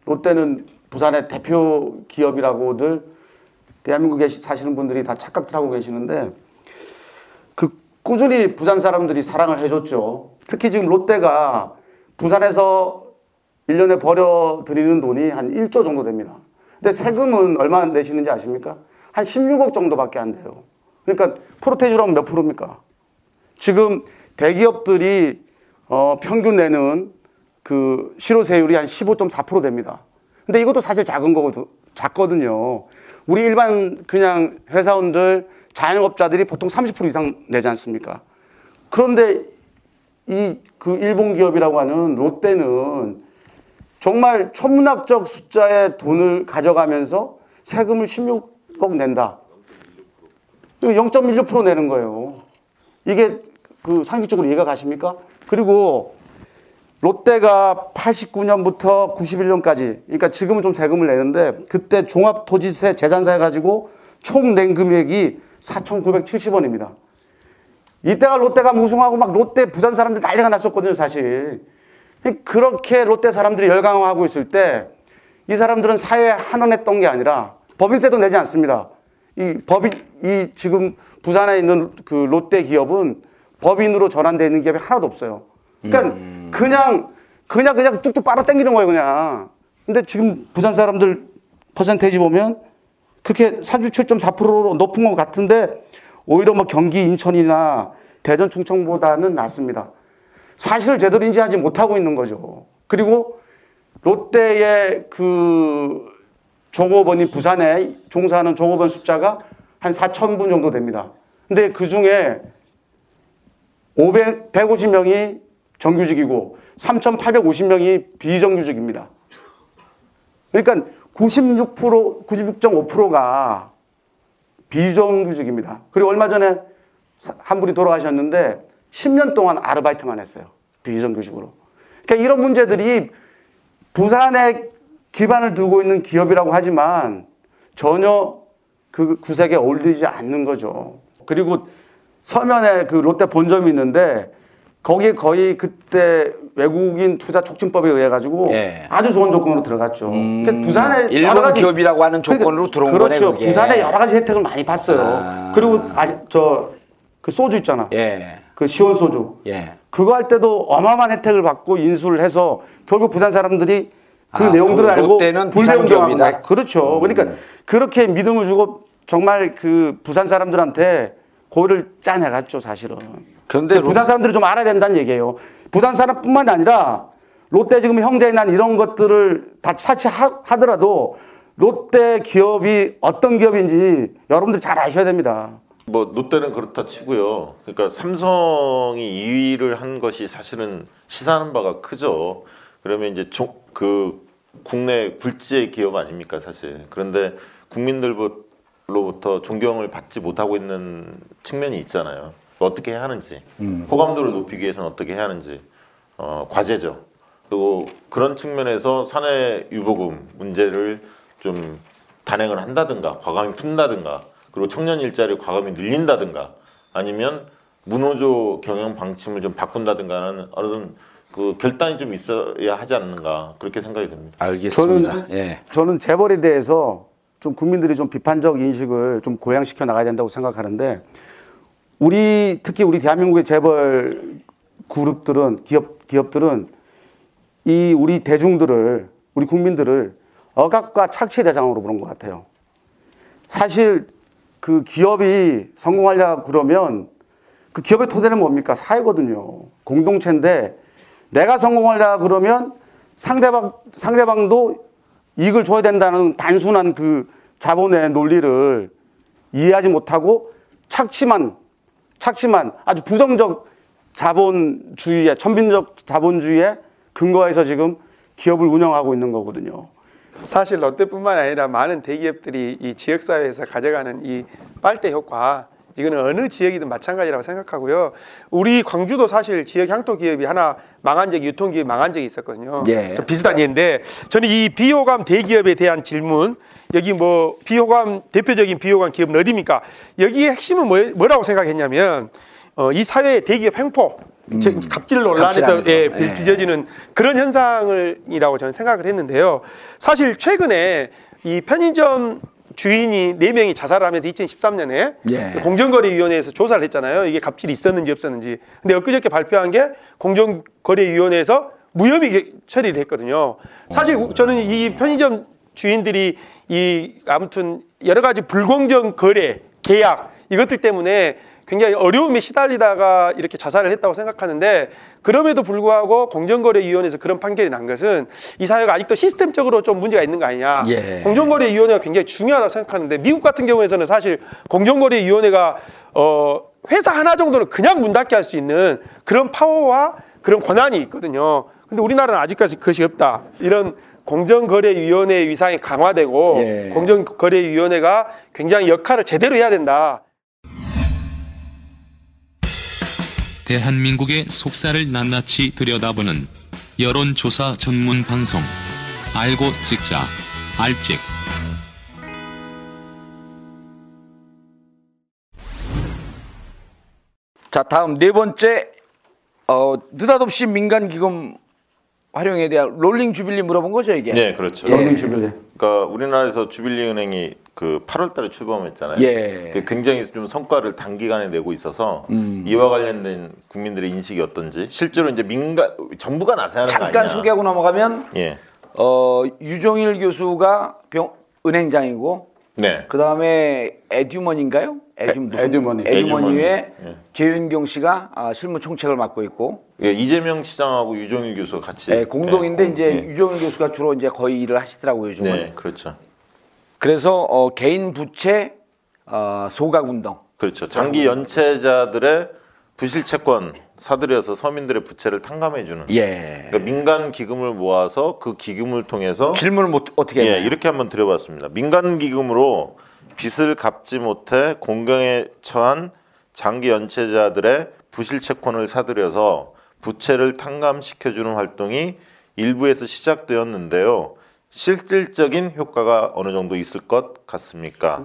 롯데는 부산의 대표 기업이라고들 대한민국에 사시는 분들이 다 착각들 하고 계시는데 그 꾸준히 부산 사람들이 사랑을 해줬죠. 특히 지금 롯데가 부산에서 1년에 벌어들이는 돈이 한 1조 정도 됩니다. 근데 세금은 얼마 내시는지 아십니까? 한 16억 정도밖에 안 돼요. 그러니까 프로테이주라면 몇 프로입니까? 지금 대기업들이 어, 평균 내는 그 실효세율이 한 15.4% 됩니다. 근데 이것도 사실 작은 거고 작거든요. 우리 일반 그냥 회사원들 자영업자들이 보통 30% 이상 내지 않습니까? 그런데 이 그 일본 기업이라고 하는 롯데는 정말 천문학적 숫자의 돈을 가져가면서 세금을 16억 낸다. 0.16% 내는 거예요. 이게 그 상식적으로 이해가 가십니까? 그리고 롯데가 89년부터 91년까지, 그러니까 지금은 좀 세금을 내는데 그때 종합토지세 재산세 가지고 총 낸 금액이 4,970원입니다. 이때가 롯데가 무승하고 막 롯데 부산 사람들 난리가 났었거든요, 사실. 그렇게 롯데 사람들이 열광하고 있을 때 이 사람들은 사회에 한원했던 게 아니라 법인세도 내지 않습니다. 이 법인, 이 지금 부산에 있는 그 롯데 기업은 법인으로 전환되어 있는 기업이 하나도 없어요. 그러니까 그냥, 그냥, 그냥 쭉쭉 빨아 당기는 거예요, 그냥. 근데 지금 부산 사람들 퍼센테이지 보면 그렇게 37.4%로 높은 것 같은데 오히려 뭐 경기 인천이나 대전 충청보다는 낮습니다. 사실을 제대로 인지하지 못하고 있는 거죠. 그리고 롯데의 그 종업원이 부산에 종사하는 종업원 숫자가 한 4천 분 정도 됩니다. 근데 그 중에 500, 150명이 정규직이고 3,850명이 비정규직입니다. 그러니까 96%, 96.5%가 비정규직입니다. 그리고 얼마 전에 한 분이 돌아가셨는데 10년 동안 아르바이트만 했어요. 비정규직으로. 그러니까 이런 문제들이 부산에 기반을 두고 있는 기업이라고 하지만 전혀 그 구색에 어울리지 않는 거죠. 그리고 서면에 그 롯데 본점이 있는데 거기에 거의 그때 외국인 투자 촉진법에 의해 가지고 예. 아주 좋은 조건으로 들어갔죠. 그러니까 부산에 일본 여러 가지- 기업이라고 하는 조건으로 들어온 그렇죠. 거네, 그게. 부산에 여러 가지 혜택을 많이 봤어요. 아. 그리고 아, 저그 소주 있잖아. 예. 그 시원 소주. 예. 그거 할 때도 어마어마한 혜택을 받고 인수를 해서 결국 부산 사람들이 그 아, 내용들을 그 알고 롯데는 부산 기업이다? 막- 그렇죠. 그러니까 그렇게 믿음을 주고 정말 그 부산 사람들한테 고를 짜내갔죠, 사실은. 그런데 부산 사람들이 좀 알아야 된다는 얘기예요. 부산 사람뿐만 아니라 롯데 지금 형제에 난 이런 것들을 다 차치하더라도 롯데 기업이 어떤 기업인지 여러분들 잘 아셔야 됩니다. 뭐 롯데는 그렇다 치고요. 그러니까 삼성이 2위를 한 것이 사실은 시사하는 바가 크죠. 그러면 이제 조- 그 국내 굴지의 기업 아닙니까 사실. 그런데 국민들 로부터 존경을 받지 못하고 있는 측면이 있잖아요. 어떻게 해야 하는지, 호감도를 높이기 위해서는 어떻게 해야 하는지 어, 과제죠. 그리고 그런 측면에서 사내 유보금 문제를 좀 단행을 한다든가 과감히 푼다든가 그리고 청년 일자리 과감히 늘린다든가 아니면 문호조 경영 방침을 좀 바꾼다든가 하는 어떤 그 결단이 좀 있어야 하지 않는가 그렇게 생각이 됩니다. 알겠습니다. 저는 예. 저는 재벌에 대해서 좀 국민들이 좀 비판적 인식을 좀 고양시켜 나가야 된다고 생각하는데 우리 특히 우리 대한민국의 재벌 그룹들은 기업 기업들은 이 우리 대중들을 우리 국민들을 억압과 착취 대상으로 보는 것 같아요. 사실 그 기업이 성공하려 그러면 그 기업의 토대는 뭡니까? 사회거든요. 공동체인데 내가 성공하려 그러면 상대방 상대방도 이익을 줘야 된다는 단순한 그 자본의 논리를 이해하지 못하고 착취만 착취만 아주 부정적 자본주의에 천빈적 자본주의에 근거해서 지금 기업을 운영하고 있는 거거든요. 사실 롯데뿐만 아니라 많은 대기업들이 이 지역 사회에서 가져가는 이 빨대 효과 이거는 어느 지역이든 마찬가지라고 생각하고요. 우리 광주도 사실 지역 향토 기업이 하나 망한 적이 유통 기업이 망한 적이 있었거든요. 예. 좀 비슷한 예인데 저는 이 비호감 대기업에 대한 질문 여기 뭐 비호감 대표적인 비호감 기업은 어디입니까? 여기의 핵심은 뭐, 뭐라고 생각했냐면 어, 이 사회의 대기업 횡포 즉 갑질 논란에서. 예, 예. 빚어지는 그런 현상을이라고 저는 생각을 했는데요. 사실 최근에 이 편의점 주인이 네 명이 자살하면서 2013년에 예. 공정거래위원회에서 조사를 했잖아요. 이게 갑질이 있었는지 없었는지. 근데 엊그저께 발표한 게 공정거래위원회에서 무혐의 개- 처리를 했거든요. 사실 저는 이 편의점 주인들이 이 아무튼 여러 가지 불공정 거래 계약 이것들 때문에 굉장히 어려움에 시달리다가 이렇게 자살을 했다고 생각하는데 그럼에도 불구하고 공정거래위원회에서 그런 판결이 난 것은 이 사회가 아직도 시스템적으로 좀 문제가 있는 거 아니냐. 예. 공정거래위원회가 굉장히 중요하다고 생각하는데 미국 같은 경우에서는 사실 공정거래위원회가 어 회사 하나 정도는 그냥 문 닫게 할 수 있는 그런 파워와 그런 권한이 있거든요. 근데 우리나라는 아직까지 그것이 없다. 이런 공정거래위원회 위상이 강화되고 예. 공정거래위원회가 굉장히 역할을 제대로 해야 된다. 대한민국의 속살을 낱낱이 들여다보는 여론조사 전문 방송. 알고 찍자. 알찍. 자, 다음 네 번째 어, 느닷없이 민간 기금 활용에 대한 롤링 주빌리 물어본 거죠, 이게? 네, 그렇죠. 롤링 주빌리. 그러니까 우리나라에서 주빌리 은행이 그 8월달에 출범했잖아요. 예. 그 굉장히 좀 성과를 단기간에 내고 있어서 음. 이와 관련된 국민들의 인식이 어떤지 실제로 이제 민간 정부가 나서야 하는 거 잠깐 아니냐. 소개하고 넘어가면 예. 어, 유종일 교수가 병, 은행장이고 네. 그 다음에 에듀머니인가요? 에듀, 무슨- 에듀머니. 에듀머니의 에듀머니. 예. 재윤경 씨가 아, 실무 총책을 맡고 있고 예, 이재명 시장하고 유종일 교수가 같이 예, 공동인데 예, 이제 예. 유종일 교수가 주로 이제 거의 일을 하시더라고요 요즘은. 네, 그렇죠. 그래서 어, 개인 부채 어, 소각 운동. 그렇죠. 장기 연체자들의 부실 채권 사들여서 서민들의 부채를 탕감해 주는 예. 그러니까 민간 기금을 모아서 그 기금을 통해서 질문을 못, 어떻게 예, 했나요? 이렇게 한번 드려봤습니다. 민간 기금으로 빚을 갚지 못해 공경에 처한 장기 연체자들의 부실 채권을 사들여서 부채를 탕감시켜 주는 활동이 일부에서 시작되었는데요. 실질적인 효과가 어느 정도 있을 것 같습니까?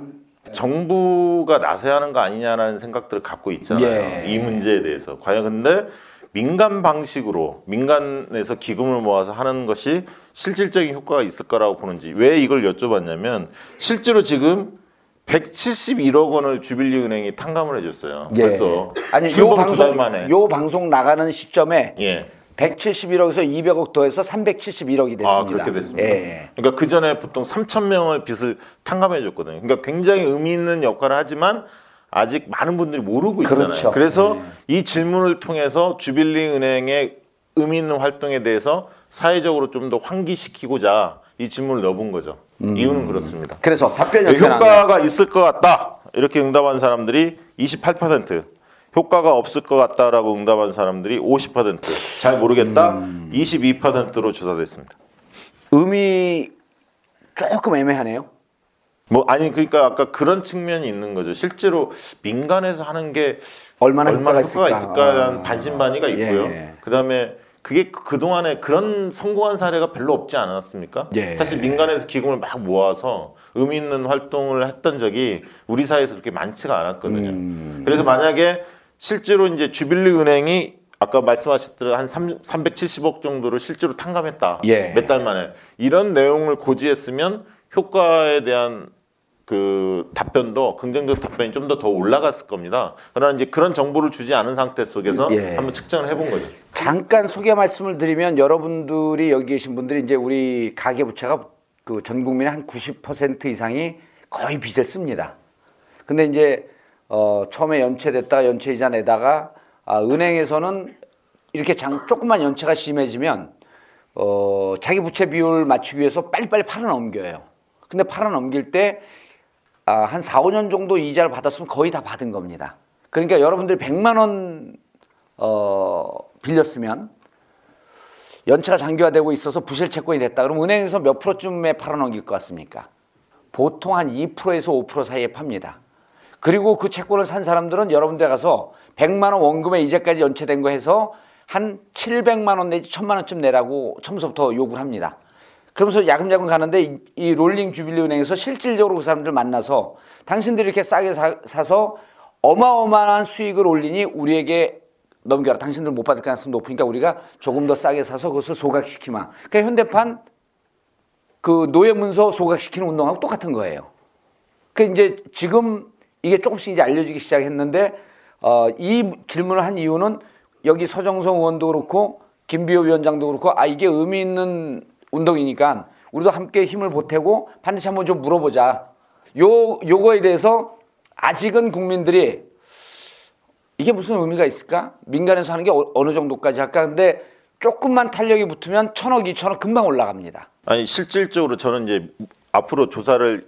정부가 나서야 하는 거 아니냐라는 생각들을 갖고 있잖아요. 예. 이 문제에 대해서. 과연 근데 민간 방식으로 민간에서 기금을 모아서 하는 것이 실질적인 효과가 있을 거라고 보는지 왜 이걸 여쭤봤냐면 실제로 지금 171억 원을 주빌리 은행이 탕감을 해줬어요. 예. 벌써 아니 요 출범 두달 방송 만에. 요 방송 나가는 시점에 예. 171억에서 200억 더해서 371억이 됐습니다. 아 그렇게 됐습니다. 예. 그러니까 그 전에 보통 3천 명을 빚을 탕감해 줬거든요. 그러니까 굉장히 의미 있는 역할을 하지만 아직 많은 분들이 모르고 있잖아요. 그렇죠. 그래서 이 질문을 통해서 주빌리 은행의 의미 있는 활동에 대해서 사회적으로 좀 더 환기시키고자 이 질문을 넣어본 거죠. 이유는 그렇습니다. 그래서 답변이? 네, 효과가 있을 것 같다 이렇게 응답한 사람들이 28% 효과가 없을 것 같다라고 응답한 사람들이 50%잘 모르겠다 22%로 조사됐습니다. 의미 조금 애매하네요. 뭐 아니 그러니까 아까 그런 측면이 있는 거죠. 실제로 민간에서 하는 게 얼마나 얼마나 효과가 있을까? 있을까에 대한 반신반의가 있고요. 예. 그다음에 그게 그 동안에 그런 성공한 사례가 별로 없지 않았습니까? 예. 사실 민간에서 기금을 막 모아서 의미 있는 활동을 했던 적이 우리 사회에서 그렇게 많지가 않았거든요. 음. 그래서 만약에 실제로 이제 주빌리 은행이 아까 말씀하셨듯이 한 3, 370억 정도를 실제로 탕감했다. 예. 몇 달 만에 이런 내용을 고지했으면 효과에 대한 그 답변도 긍정적 답변이 좀 더 더 올라갔을 겁니다. 그러나 이제 그런 정보를 주지 않은 상태 속에서 예. 한번 측정을 해본 거죠. 잠깐 소개 말씀을 드리면 여러분들이 여기 계신 분들이 이제 우리 가계 부채가 그 전 국민의 한 90% 이상이 거의 빚을 씁니다. 근데 이제 어 처음에 연체됐다가 연체 이자 내다가 아 은행에서는 이렇게 장 조금만 연체가 심해지면 어 자기 부채 비율 맞추기 위해서 빨리빨리 팔아 넘겨요. 근데 팔아 넘길 때 아, 한 4, 5년 정도 이자를 받았으면 거의 다 받은 겁니다. 그러니까 여러분들이 100만 원 어, 빌렸으면 연체가 장기화되고 있어서 부실 채권이 됐다. 그럼 은행에서 몇 프로쯤에 팔아 넘길 것 같습니까? 보통 한 2%에서 5% 사이에 팝니다. 그리고 그 채권을 산 사람들은 여러분들 가서 100만 원 원금에 이자까지 연체된 거 해서 한 700만 원 내지 1000만 원쯤 내라고 처음부터 요구를 합니다. 그러면서 야금야금 가는데 이, 이 롤링 주빌리 은행에서 실질적으로 그 사람들 만나서 당신들이 이렇게 싸게 사, 사서 어마어마한 수익을 올리니 우리에게 넘겨라. 당신들 못 받을 가능성이 높으니까 우리가 조금 더 싸게 사서 그것을 소각시키마. 그러니까 현대판 그 노예 문서 소각시키는 운동하고 똑같은 거예요. 그 이제 지금 이게 조금씩 이제 알려지기 시작했는데 어, 이 질문을 한 이유는 여기 서정성 의원도 그렇고 김비호 위원장도 그렇고 아 이게 의미 있는 운동이니까 우리도 함께 힘을 보태고 반드시 한번 좀 물어보자. 요 요거에 대해서 아직은 국민들이 이게 무슨 의미가 있을까? 민간에서 하는 게 어- 어느 정도까지 할까? 근데 조금만 탄력이 붙으면 천억, 이천억 금방 올라갑니다. 아니 실질적으로 저는 이제 앞으로 조사를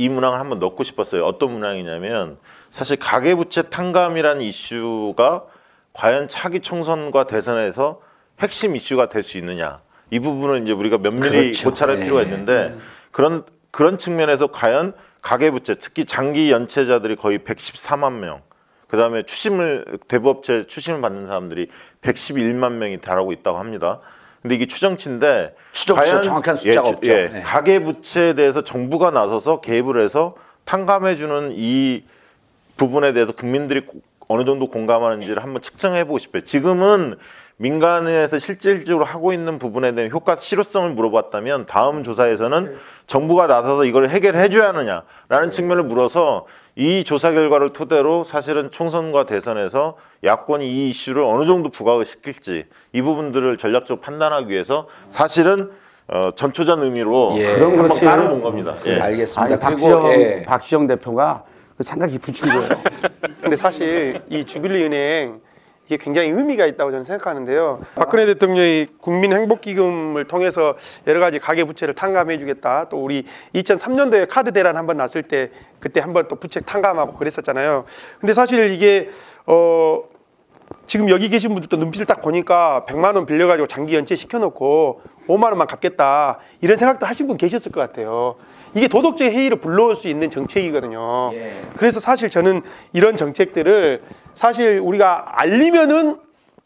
이 문항을 한번 넣고 싶었어요. 어떤 문항이냐면 사실 가계부채 탕감이라는 이슈가 과연 차기 총선과 대선에서 핵심 이슈가 될 수 있느냐 이 부분은 이제 우리가 면밀히 그렇죠. 고찰할 네. 필요가 있는데 그런 그런 측면에서 과연 가계부채 특히 장기 연체자들이 거의 114만 명 그다음에 추심을 대부업체 추심을 받는 사람들이 111만 명이 달하고 있다고 합니다. 근데 이게 추정치인데 추정치죠. 정확한 숫자가 주- 없죠. 예, 네. 가계 부채에 대해서 정부가 나서서 개입을 해서 탕감해 주는 이 부분에 대해서 국민들이 고- 어느 정도 공감하는지를 한번 측정해 보고 싶어요. 지금은 민간에서 실질적으로 하고 있는 부분에 대한 효과 실효성을 물어봤다면 다음 조사에서는 정부가 나서서 이걸 해결해 줘야 하느냐라는 측면을 물어서 이 조사 결과를 토대로 사실은 총선과 대선에서 야권이 이 이슈를 어느 정도 부각을 시킬지 이 부분들을 전략적으로 판단하기 위해서 사실은 어, 전초전 의미로 예. 그럼 한번. 깔아본 겁니다. 예. 알겠습니다. 아니 그리고 박시영 예. 박시영 대표가 그 생각이 깊으신 거예요. 근데 사실 이 주빌리 은행 이게 굉장히 의미가 있다고 저는 생각하는데요. 박근혜 대통령이 국민행복기금을 통해서 여러 가지 가계 부채를 탕감해주겠다. 또 우리 2003년도에 카드 대란 한번 났을 때 그때 한번 또 부채 탕감하고 그랬었잖아요. 근데 사실 이게 어 지금 여기 계신 분들도 눈빛을 딱 보니까 100만 원 빌려가지고 장기 연체 시켜놓고 5만 원만 갚겠다 이런 생각도 하신 분 계셨을 것 같아요. 이게 도덕적 해이를 불러올 수 있는 정책이거든요. 예. 그래서 사실 저는 이런 정책들을 사실 우리가 알리면은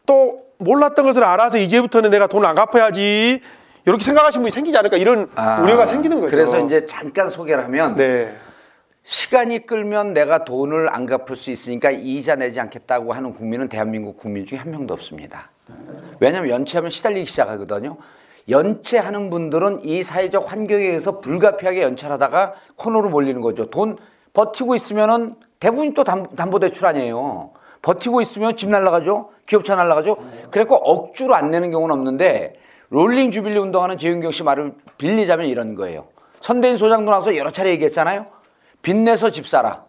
또 몰랐던 것을 알아서 이제부터는 내가 돈 안 갚아야지 이렇게 생각하시는 분이 생기지 않을까 이런 아, 우려가 생기는 거죠. 그래서 이제 잠깐 소개를 하면 네. 시간이 끌면 내가 돈을 안 갚을 수 있으니까 이자 내지 않겠다고 하는 국민은 대한민국 국민 중에 한 명도 없습니다. 왜냐하면 연체하면 시달리기 시작하거든요. 연체하는 분들은 이 사회적 환경에 의해서 불가피하게 연체하다가 코너로 몰리는 거죠. 돈 버티고 있으면은 대부분 또 담- 담보대출 아니에요. 버티고 있으면 집 날라가죠. 기업차 날라가죠. 그래서 억지로 안 내는 경우는 없는데 롤링 주빌리 운동하는 재윤경 씨 말을 빌리자면 이런 거예요. 선대인 소장도 나와서 여러 차례 얘기했잖아요. 빚내서 집 사라.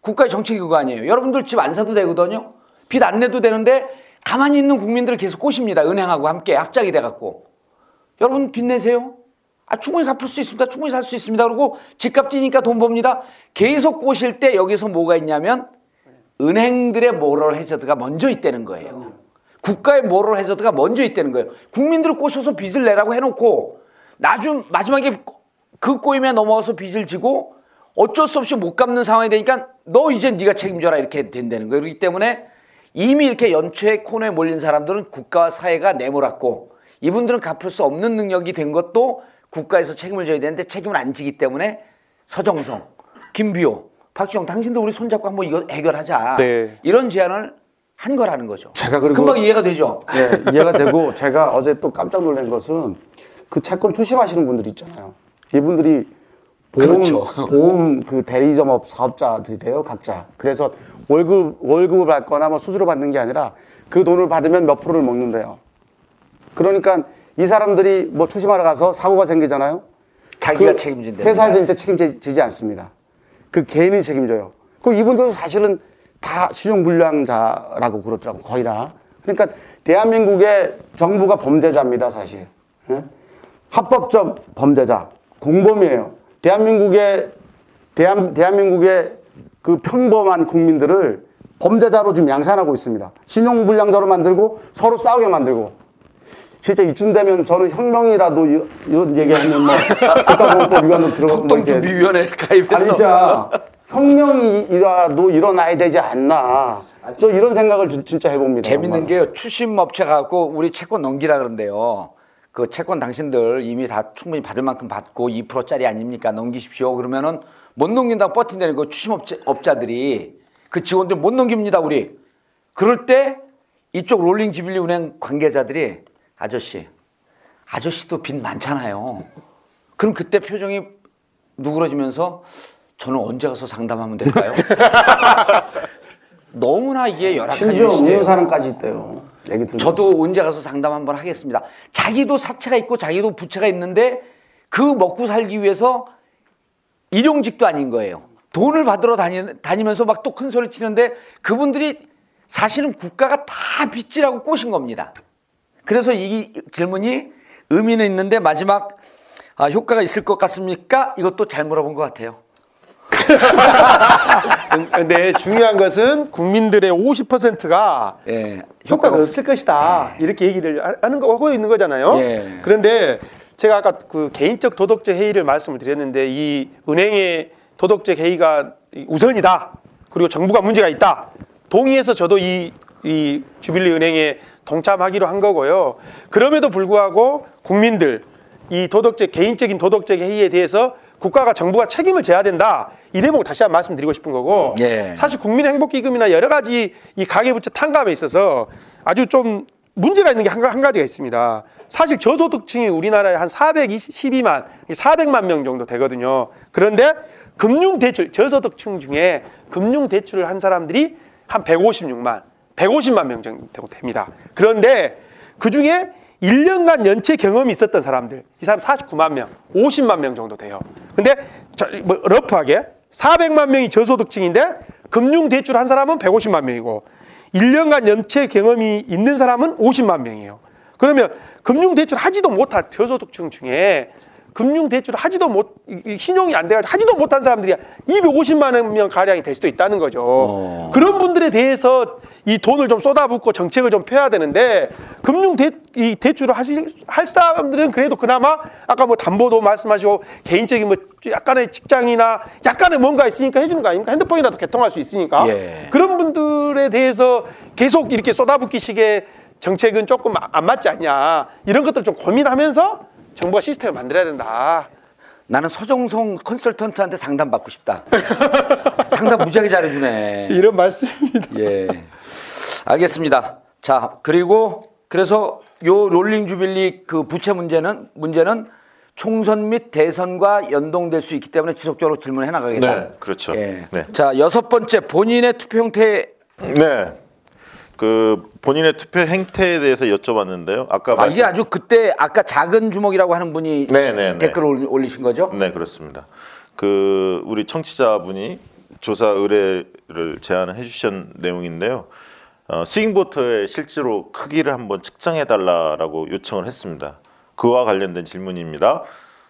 국가의 정책이 그거 아니에요. 여러분들 집 안 사도 되거든요. 빚 안 내도 되는데 가만히 있는 국민들을 계속 꼬십니다. 은행하고 함께 합작이 돼갖고. 여러분 빚 내세요. 아, 충분히 갚을 수 있습니다. 충분히 살 수 있습니다. 그리고 집값 뛰니까 돈 법니다. 계속 꼬실 때 여기서 뭐가 있냐면 은행들의 모럴 해저드가 먼저 있다는 거예요. 국가의 모럴 해저드가 먼저 있다는 거예요. 국민들을 꼬셔서 빚을 내라고 해놓고 나중 마지막에 그 꼬임에 넘어가서 빚을 지고 어쩔 수 없이 못 갚는 상황이 되니까 너 이제 네가 책임져라 이렇게 된다는 거예요. 그렇기 때문에 이미 이렇게 연초에 코너에 몰린 사람들은 국가와 사회가 내몰았고 이분들은 갚을 수 없는 능력이 된 것도 국가에서 책임을 져야 되는데 책임을 안 지기 때문에 서정성, 김비호, 박지영 당신들 우리 손잡고 한번 이거 해결하자. 네. 이런 제안을 한 거라는 거죠. 제가 그리고- 금방 이해가 되죠. 네, 이해가 되고 제가 어제 또 깜짝 놀란 것은 그 채권 투심하시는 분들 있잖아요. 이분들이 보험 그렇죠. 보험 그 대리점업 사업자들이래요, 각자. 그래서 월급 월급을 받거나 뭐 수수료 받는 게 아니라 그 돈을 받으면 몇 프로를 먹는데요. 그러니까 이 사람들이 뭐 투심하러 가서 사고가 생기잖아요. 자기가 그 책임진다. 회사에서 일제 책임지지 않습니다. 그 개인이 책임져요. 그 이분들도 사실은 다 신용불량자라고 그러더라고 거의 다. 그러니까 대한민국의 정부가 범죄자입니다 사실. 예? 합법적 범죄자, 공범이에요. 대한민국의 대한 대한민국의 그 평범한 국민들을 범죄자로 지금 양산하고 있습니다. 신용불량자로 만들고 서로 싸우게 만들고. 진짜 이쯤 되면 저는 혁명이라도 이런, 이런 얘기하면 뭐 국가보호법 위반으로 들어가고 뭐 이렇게 국동준비위원회 가입했어. 아니 진짜 혁명이라도 일어나야 되지 않나. 저 이런 생각을 진- 진짜 해봅니다. 재밌는 정말. 게요. 추심 업체 갖고 우리 채권 넘기라 그런데요. 그 채권 당신들 이미 다 충분히 받을 만큼 받고 2%짜리 아닙니까? 넘기십시오. 그러면은 못 넘긴다고 버틴다는 거 추심 업체, 업자들이 그 직원들 못 넘깁니다, 우리. 그럴 때 이쪽 롤링 지빌리 은행 관계자들이 아저씨, 아저씨도 빚 많잖아요. 그럼 그때 표정이 누그러지면서 저는 언제 가서 상담하면 될까요? 너무나 이게 열악한 심지어 일이시대요. 음료사랑까지 있대요. 얘기. 저도 언제 가서 상담 한번 하겠습니다. 자기도 사채가 있고 자기도 부채가 있는데 그 먹고 살기 위해서 일용직도 아닌 거예요. 돈을 받으러 다니, 다니면서 막 또 큰 소리 치는데 그분들이 사실은 국가가 다 빚지라고 꼬신 겁니다. 그래서 이 질문이 의미는 있는데 마지막 아, 효과가 있을 것 같습니까? 이것도 잘 물어본 것 같아요. 근데 중요한 것은 국민들의 50%가 예, 효과가 없을 것이다 이렇게 얘기를 하- 하는 거 하고 있는 거잖아요. 예. 그런데 제가 아까 그 개인적 도덕적 해이를 말씀을 드렸는데 이 은행의 도덕적 해이가 우선이다. 그리고 정부가 문제가 있다. 동의해서 저도 이, 이 주빌리 은행에 동참하기로 한 거고요. 그럼에도 불구하고 국민들 이 도덕적 개인적인 도덕적 해이에 대해서 국가가 정부가 책임을 져야 된다. 이 대목을 다시 한번 말씀드리고 싶은 거고 예. 사실 국민 행복 기금이나 여러 가지 이 가계부채 탕감에 있어서 아주 좀 문제가 있는 게한한 가지가 있습니다. 사실 저소득층이 우리나라에 한 412만, 400만 명 정도 되거든요. 그런데 금융대출, 저소득층 중에 금융대출을 한 사람들이 한 156만, 150만 명 정도 됩니다. 그런데 그 중에 1년간 연체 경험이 있었던 사람들, 이 사람 49만 명, 50만 명 정도 돼요. 근데 자, 뭐 러프하게 400만 명이 저소득층인데 금융 대출 한 사람은 150만 명이고 1년간 연체 경험이 있는 사람은 50만 명이에요. 그러면 금융 대출 하지도 못한 저소득층 중에 금융 대출을 하지도 못 신용이 안 돼가지고 하지도 못한 사람들이 250만 명 가량이 될 수도 있다는 거죠. 그런 분들에 대해서 이 돈을 좀 쏟아붓고 정책을 좀 펴야 되는데 금융 대, 이 대출을 하실 할 사람들은 그래도 그나마 아까 뭐 담보도 말씀하시고 개인적인 뭐 약간의 직장이나 약간의 뭔가 있으니까 해주는 거 아닙니까? 핸드폰이라도 개통할 수 있으니까 예. 그런 분들에 대해서 계속 이렇게 쏟아붓기식의 정책은 조금 안 맞지 않냐 이런 것들 좀 고민하면서 정부가 시스템을 만들어야 된다. 나는 서정성 컨설턴트한테 상담 받고 싶다. 상담 무지하게 잘해주네. 이런 말씀입니다. 예. 알겠습니다. 자, 그리고 그래서 요 롤링 주빌리 그 부채 문제는 문제는 총선 및 대선과 연동될 수 있기 때문에 지속적으로 질문해 나가겠다. 네, 그렇죠. 예. 네. 자, 여섯 번째 본인의 투표 형태 네. 그 본인의 투표 행태에 대해서 여쭤봤는데요. 아까 아, 말씀- 이게 아주 그때 아까 작은 주먹이라고 하는 분이 네, 네, 네. 댓글 을 올리신 거죠? 네 그렇습니다. 그 우리 청취자분이 조사 의뢰를 제안해 주신 내용인데요. 어, 스윙보트의 실제로 크기를 한번 측정해 달라라고 요청을 했습니다. 그와 관련된 질문입니다.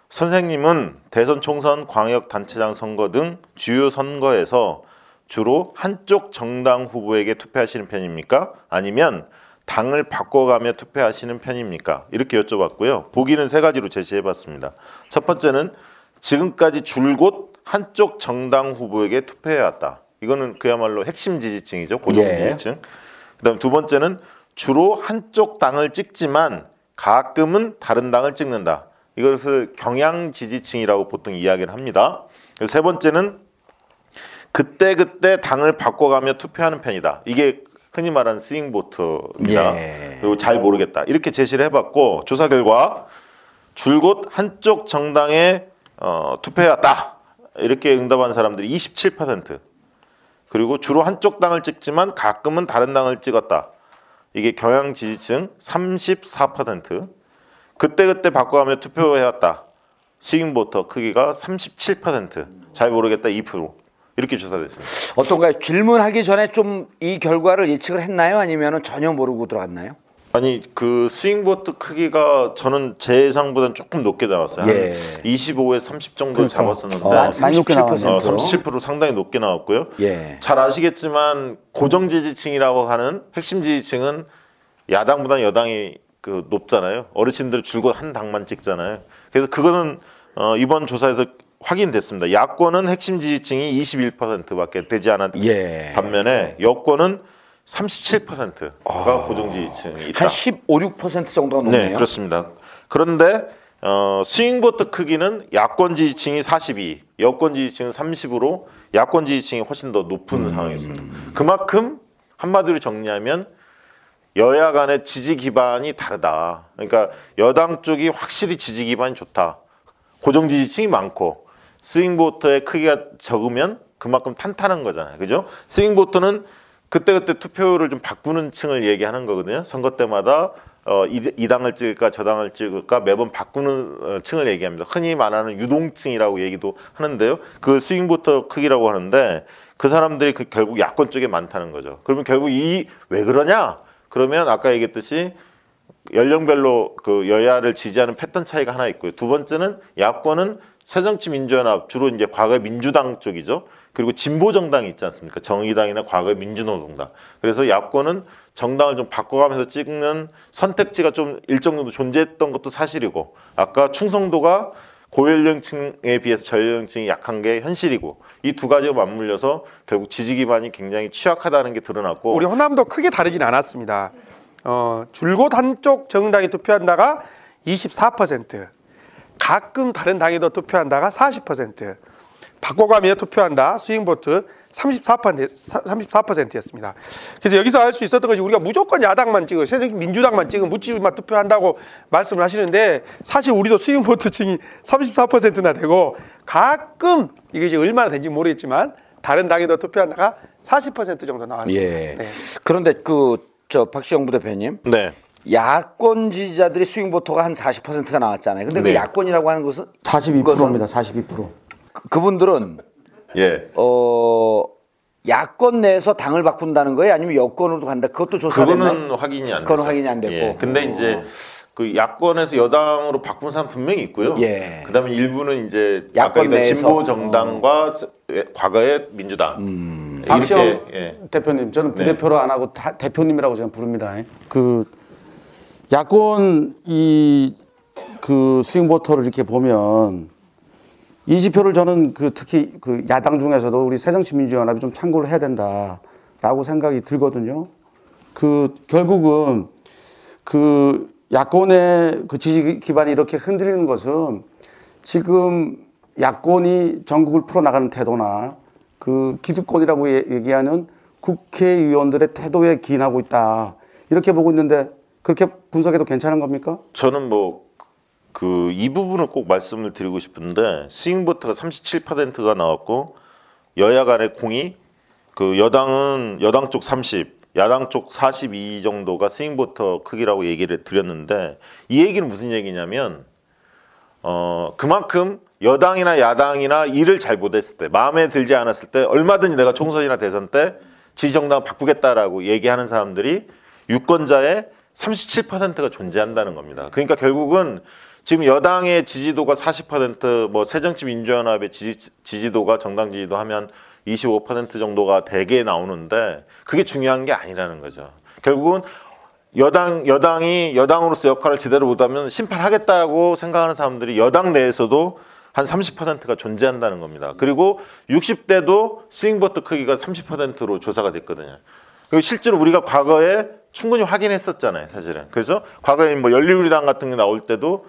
선생님은 대선 총선 광역 단체장 선거 등 주요 선거에서 주로 한쪽 정당 후보에게 투표하시는 편입니까? 아니면 당을 바꿔가며 투표하시는 편입니까? 이렇게 여쭤봤고요. 보기는 세 가지로 제시해봤습니다. 첫 번째는 지금까지 줄곧 한쪽 정당 후보에게 투표해왔다. 이거는 그야말로 핵심 지지층이죠. 고정 예. 지지층. 그다음 두 번째는 주로 한쪽 당을 찍지만 가끔은 다른 당을 찍는다. 이것을 경향 지지층이라고 보통 이야기를 합니다. 세 번째는 그때 그때 당을 바꿔가며 투표하는 편이다. 이게 흔히 말하는 스윙보트입니다. 예. 그리고 잘 모르겠다. 이렇게 제시를 해봤고 조사 결과 줄곧 한쪽 정당에 어, 투표해왔다. 이렇게 응답한 사람들이 27%. 그리고 주로 한쪽 당을 찍지만 가끔은 다른 당을 찍었다. 이게 경향 지지층 34%. 그때그때 바꿔가며 투표해왔다. 스윙보터 크기가 37%. 잘 모르겠다 2%. 이렇게 조사됐습니다. 어떤가요? 질문하기 전에 좀 이 결과를 예측을 했나요? 아니면 전혀 모르고 들어갔나요? 아니 그 스윙보트 크기가 저는 제 예상보다는 조금 높게 나왔어요. 예. 한 25에 30 정도 잡았었는데 어, 많이 높게 37%. 어, 37% 상당히 높게 나왔고요. 예. 잘 아시겠지만 고정 지지층이라고 하는 핵심 지지층은 야당보다 여당이 그 높잖아요. 어르신들 줄곧 한 당만 찍잖아요. 그래서 그거는 어, 이번 조사에서 확인됐습니다. 야권은 핵심 지지층이 21%밖에 되지 않았 예. 반면에 여권은 37%가 고정 지지층이 있다. 한 15, 6% 정도가 높네요. 네, 그렇습니다. 그런데 어, 스윙보트 크기는 야권 지지층이 42, 여권 지지층은 30으로 야권 지지층이 훨씬 더 높은 상황이었습니다. 그만큼 한마디로 정리하면 여야 간의 지지 기반이 다르다. 그러니까 여당 쪽이 확실히 지지 기반이 좋다. 고정 지지층이 많고 swing voter의 크기가 적으면 그만큼 탄탄한 거잖아요. 그죠? swing voter는 그때그때 투표를 좀 바꾸는 층을 얘기하는 거거든요. 선거 때마다 어, 이, 이 당을 찍을까 저 당을 찍을까 매번 바꾸는 어, 층을 얘기합니다. 흔히 말하는 유동층이라고 얘기도 하는데요. 그 swing voter 크기라고 하는데 그 사람들이 그 결국 야권 쪽에 많다는 거죠. 그러면 결국 이 왜 그러냐? 그러면 아까 얘기했듯이 연령별로 그 여야를 지지하는 패턴 차이가 하나 있고요. 두 번째는 야권은 새정치민주연합 주로 이제 과거 민주당 쪽이죠. 그리고 진보 정당이 있지 않습니까? 정의당이나 과거 민주노동당. 그래서 야권은 정당을 좀 바꿔가면서 찍는 선택지가 좀 일정 정도 존재했던 것도 사실이고 아까 충성도가 고연령층에 비해서 저연령층이 약한 게 현실이고 이 두 가지가 맞물려서 결국 지지 기반이 굉장히 취약하다는 게 드러났고 우리 호남도 크게 다르진 않았습니다. 어, 줄곧 한쪽 정당이 투표한다가 24%, 가끔 다른 당에도 투표한다가 40%, 바꿔가며 투표한다 스윙보트 34% 34%였습니다. 그래서 여기서 알 수 있었던 것이 우리가 무조건 야당만 찍어, 새정 민주당만 찍으면 묻지만 투표한다고 말씀을 하시는데 사실 우리도 스윙보트층이 34%나 되고 가끔 이게 이제 얼마나 된지 모르겠지만 다른 당에도 투표한다가 40% 정도 나왔습니다. 예. 네. 그런데 그 저 박시영 부대표님 네. 야권 지지자들이 스윙 보터가 한 40%가 나왔잖아요. 근데 그 네. 야권이라고 하는 것은 42%입니다. 42%. 그- 그분들은 예. 어 야권 내에서 당을 바꾼다는 거예요? 아니면 여권으로 간다? 그것도 조사됐나요? 그거는 확인이 안 그건. 확인이 안 됐고. 예. 근데 이제 그 야권에서 여당으로 바꾼 사람 분명히 있고요. 예. 그다음에 일부는 이제 야권 내에서. 진보 정당과 예, 과거의 민주당 음. 박시영 이렇게 예. 대표님, 저는 네. 부대표로 안 하고 다- 대표님이라고 저는 부릅니다. 그 야권 이 그 스윙보터를 이렇게 보면 이 지표를 저는 그 특히 그 야당 중에서도 우리 새정치민주연합이 좀 참고를 해야 된다라고 생각이 들거든요. 그 결국은 그 야권의 그 지지 기반이 이렇게 흔들리는 것은 지금 야권이 전국을 풀어나가는 태도나 그 기득권이라고 예- 얘기하는 국회의원들의 태도에 기인하고 있다. 이렇게 보고 있는데 그렇게 분석해도 괜찮은 겁니까? 저는 뭐 그 이 부분을 꼭 말씀을 드리고 싶은데 스윙보트가 37%가 나왔고 여야 간의 공이 그 여당은 여당 쪽 30, 야당 쪽 42 정도가 스윙보터 크기라고 얘기를 드렸는데 이 얘기는 무슨 얘기냐면 어 그만큼 여당이나 야당이나 일을 잘 못했을 때 마음에 들지 않았을 때 얼마든지 내가 총선이나 대선 때 지정당 바꾸겠다라고 얘기하는 사람들이 유권자의 37%가 존재한다는 겁니다. 그러니까 결국은 지금 여당의 지지도가 40%뭐 새정치 민주연합의 지지, 지지도가 정당 지지도 하면 25% 정도가 대개 나오는데 그게 중요한 게 아니라는 거죠. 결국은 여당 여당이 여당으로서 역할을 제대로 못하면 심판하겠다고 생각하는 사람들이 여당 내에서도 한 30%가 존재한다는 겁니다. 그리고 60대도 스윙버트 크기가 30%로 조사가 됐거든요. 그리고 실제로 우리가 과거에 충분히 확인했었잖아요, 사실은. 그래서 과거에 뭐 열린우리당 같은 게 나올 때도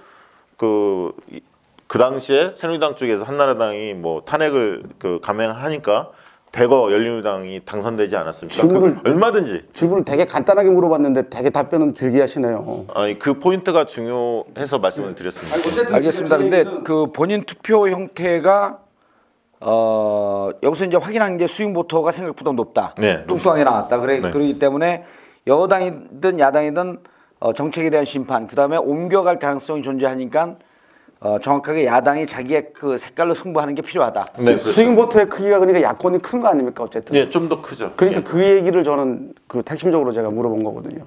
그, 이- 그 당시에 새누리당 쪽에서 한나라당이 뭐 탄핵을 그 감행하니까 대거 열린우리당이 당선되지 않았습니까? 질문을- 그 얼마든지 질문을 되게 간단하게 물어봤는데 되게 답변은 길게 하시네요. 아니 그 포인트가 중요해서 말씀을 드렸습니다. 알겠습니다. 근데 그 본인 투표 형태가 어 여기서 이제 확인한 게 스윙 보터가 생각보다 높다. 네, 뚱뚱하게 나왔다. 그래 네. 그렇기 때문에 여당이든 야당이든 어, 정책에 대한 심판, 그 다음에 옮겨갈 가능성이 존재하니까 어, 정확하게 야당이 자기의 그 색깔로 승부하는 게 필요하다. 네, 그렇죠. 스윙보터의 크기가 그러니까 야권이 큰 거 아닙니까 어쨌든. 예, 좀 더 크죠. 그러니까 예. 그 얘기를 저는 그 핵심적으로 제가 물어본 거거든요.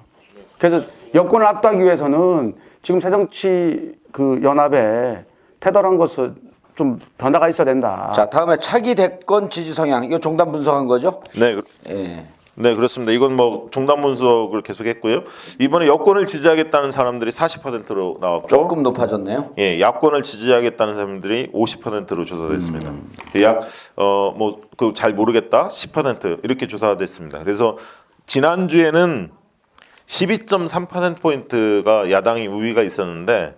그래서 여권을 압도하기 위해서는 지금 새정치 그 연합에 태도란 것을 좀 변화가 있어야 된다. 자, 다음에 차기 대권 지지 성향. 이거 종단 분석한 거죠? 네, 그- 예. 네 그렇습니다. 이건 뭐 종단 분석을 계속했고요. 이번에 여권을 지지하겠다는 사람들이 40%로 나왔고, 조금 높아졌네요. 예, 야권을 지지하겠다는 사람들이 50%로 조사됐습니다. 음. 약 어 뭐 그 잘 모르겠다 10% 이렇게 조사됐습니다. 그래서 지난 주에는 12.3% 포인트가 야당이 우위가 있었는데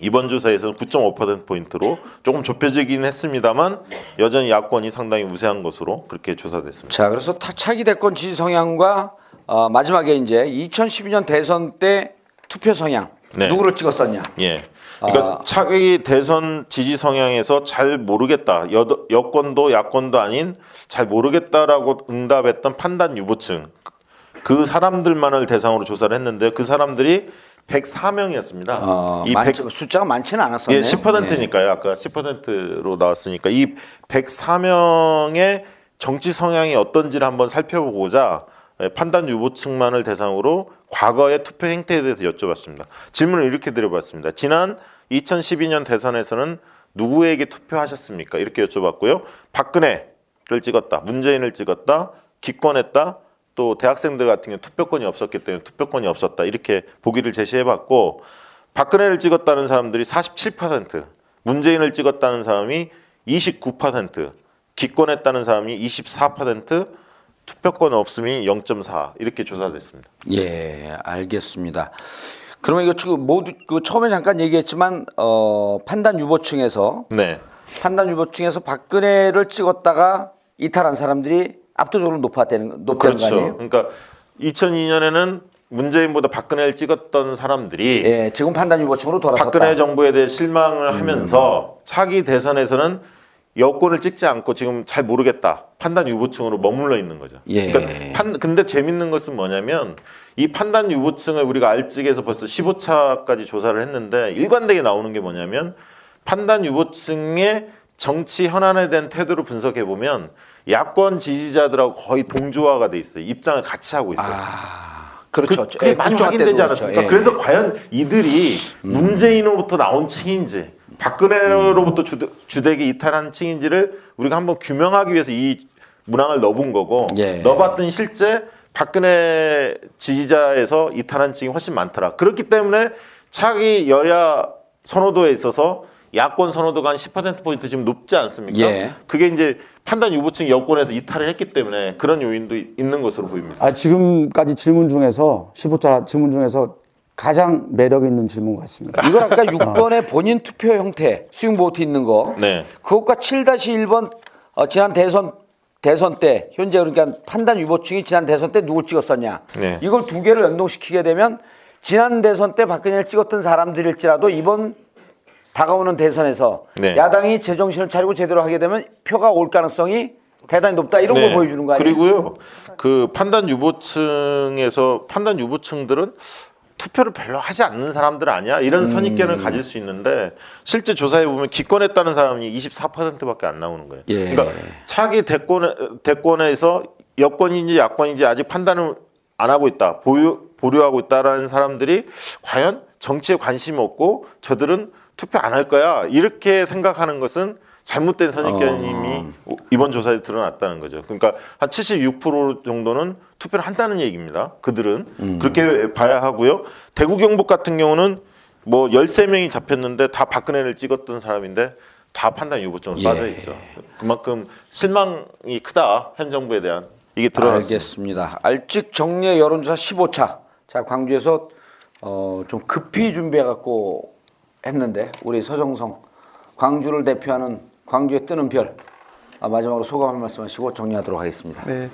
이번 조사에서는 9.5% 포인트로 조금 좁혀지긴 했습니다만 여전히 야권이 상당히 우세한 것으로 그렇게 조사됐습니다. 자, 그래서 타- 차기 대권 지지 성향과 어, 마지막에 이제 2012년 대선 때 투표 성향 네. 누구를 찍었었냐? 예. 그러니까 차기 대선 지지 성향에서 잘 모르겠다. 여, 여권도 야권도 아닌 잘 모르겠다라고 응답했던 판단 유보층 그 사람들만을 대상으로 조사를 했는데 그 사람들이 104명이었습니다. 어, 이 많지, 100 숫자가 많지는 않았었네요. 예, 10%니까요. 아까 10%로 나왔으니까 이 104명의 정치 성향이 어떤지를 한번 살펴보고자 예, 판단 유보층만을 대상으로 과거의 투표 행태에 대해서 여쭤봤습니다. 질문을 이렇게 드려봤습니다. 지난 2012년 대선에서는 누구에게 투표하셨습니까? 이렇게 여쭤봤고요. 박근혜를 찍었다, 문재인을 찍었다, 기권했다, 또 대학생들 같은 경우 투표권이 없었기 때문에 투표권이 없었다 이렇게 보기를 제시해봤고 박근혜를 찍었다는 사람들이 47%, 문재인을 찍었다는 사람이 29%, 기권했다는 사람이 24%, 투표권 없음이 0.4 이렇게 조사됐습니다. 예, 알겠습니다. 그러면 이거 지금 모두 그 처음에 잠깐 얘기했지만 어, 판단 유보층에서 네, 판단 유보층에서 박근혜를 찍었다가 이탈한 사람들이 압도적으로 높았다는 높다는 거 그렇죠. 아니에요? 그러니까 2002년에는 문재인보다 박근혜를 찍었던 사람들이 예, 지금 판단 유보층으로 돌아섰다. 박근혜 정부에 대해 실망을 하면서 차기 대선에서는 여권을 찍지 않고 지금 잘 모르겠다 판단 유보층으로 머물러 있는 거죠. 예. 그러니까 판, 근데 재밌는 것은 뭐냐면 이 판단 유보층을 우리가 알찍에서 벌써 15차까지 조사를 했는데 일관되게 나오는 게 뭐냐면 판단 유보층의 정치 현안에 대한 태도를 분석해 보면 야권 지지자들하고 거의 동조화가 돼 있어요. 입장을 같이 하고 있어요. 그렇죠. 그, 게 예, 많이 확인되지 않았습니까? 그렇죠. 예. 그래서 과연 이들이 문재인으로부터 나온 층인지 박근혜로부터 주대, 주되게 이탈한 층인지를 우리가 한번 규명하기 위해서 이 문항을 넣어본 거고 예. 넣어봤더니 실제 박근혜 지지자에서 이탈한 층이 훨씬 많더라. 그렇기 때문에 차기 여야 선호도에 있어서 야권 선호도가 한 10%포인트 지금 높지 않습니까? 예. 그게 이제 판단 유보층 여권에서 이탈을 했기 때문에 그런 요인도 있는 것으로 보입니다. 아, 지금까지 질문 중에서 15차 질문 중에서 가장 매력 있는 질문 같습니다. 이건 아까 6번의 본인 투표 형태 스윙 보트 있는 거. 네. 그것과 7-1번 어, 지난 대선 대선 때 현재 그러니까 판단 유보층이 지난 대선 때 누굴 찍었었냐. 네. 이걸 두 개를 연동시키게 되면 지난 대선 때 박근혜를 찍었던 사람들일지라도 이번 다가오는 대선에서 네. 야당이 제정신을 차리고 제대로 하게 되면 표가 올 가능성이 대단히 높다 이런 걸 보여주는 거 아니에요? 네. 그리고요, 그 판단 유보층에서 판단 유보층들은 투표를 별로 하지 않는 사람들 아니야 이런 음. 선입견을 가질 수 있는데 실제 조사해 보면 기권했다는 사람이 24%밖에 안 나오는 거예요. 예. 그러니까 차기 대권에 대권에서 여권인지 야권인지 아직 판단을 안 하고 있다 보유 보류하고 있다라는 사람들이 과연 정치에 관심이 없고 저들은 투표 안 할 거야 이렇게 생각하는 것은 잘못된 선입견이 이번 조사에 드러났다는 거죠. 그러니까 한 76% 정도는 투표를 한다는 얘기입니다. 그들은 그렇게 봐야 하고요. 대구 경북 같은 경우는 뭐 13명이 잡혔는데 다 박근혜를 찍었던 사람인데 다 판단 유보점으로 예. 빠져 있죠. 그만큼 실망이 크다 현 정부에 대한 이게 드러났습니다. 알겠습니다. 알직 정례 여론조사 15차. 자 광주에서 어, 좀 급히 준비해 갖고 했는데 우리 서정성 광주를 대표하는 광주에 뜨는 별 아, 마지막으로 소감 한 말씀 하시고 정리하도록 하겠습니다. 네,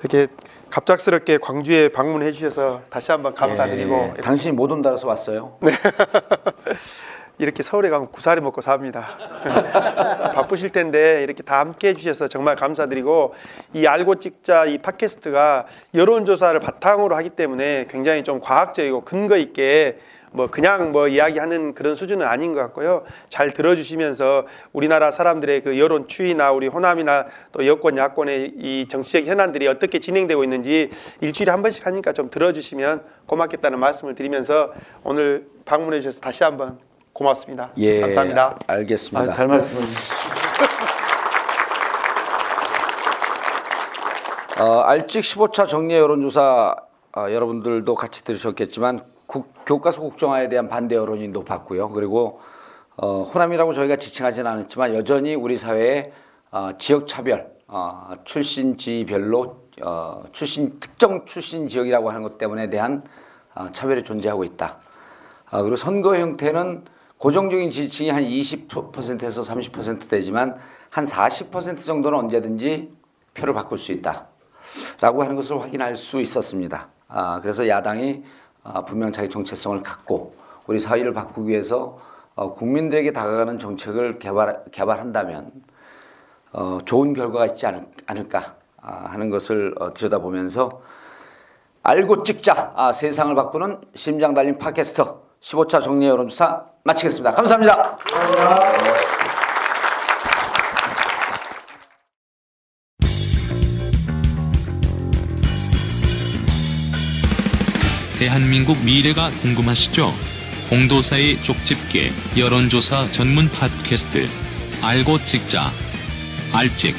이렇게 갑작스럽게 광주에 방문해 주셔서 다시 한번 감사드리고 예, 당신이 못 온다라서 왔어요. 이렇게 서울에 가면 구사리 먹고 삽니다. 바쁘실 텐데 이렇게 다 함께 해주셔서 정말 감사드리고 이 알고 찍자 이 팟캐스트가 여론조사를 바탕으로 하기 때문에 굉장히 좀 과학적이고 근거 있게 뭐 그냥 뭐 이야기하는 그런 수준은 아닌 것 같고요. 잘 들어주시면서 우리나라 사람들의 그 여론 추이나 우리 호남이나 또 여권 야권의 이 정치적 현안들이 어떻게 진행되고 있는지 일주일에 한 번씩 하니까 좀 들어주시면 고맙겠다는 말씀을 드리면서 오늘 방문해 주셔서 다시 한번 고맙습니다. 예, 감사합니다. 알겠습니다. 아, 잘 말씀. 어, 알직 15차 정례 여론조사 어, 여러분들도 같이 들으셨겠지만 국- 교과서 국정화에 대한 반대 여론이 높았고요. 그리고 어, 호남이라고 저희가 지칭하지는 않았지만 여전히 우리 사회에 어, 지역 차별, 어, 출신지별로 어, 출신 특정 출신 지역이라고 하는 것 때문에 대한 어, 차별이 존재하고 있다. 아, 그리고 선거 형태는 고정적인 지지층이 한 20%에서 30% 되지만 한 40% 정도는 언제든지 표를 바꿀 수 있다. 라고 하는 것을 확인할 수 있었습니다. 아, 그래서 야당이 아, 분명 자기 정체성을 갖고 우리 사회를 바꾸기 위해서 어, 국민들에게 다가가는 정책을 개발 개발한다면 어, 좋은 결과가 있지 않을, 않을까 아, 하는 것을 어, 들여다보면서 알고 찍자 아, 세상을 바꾸는 심장 달린 팟캐스트 15차 정리 여론조사 마치겠습니다. 감사합니다. 대한민국 미래가 궁금하시죠? 공도사의 쪽집게 여론조사 전문 팟캐스트 알고 찍자 알찍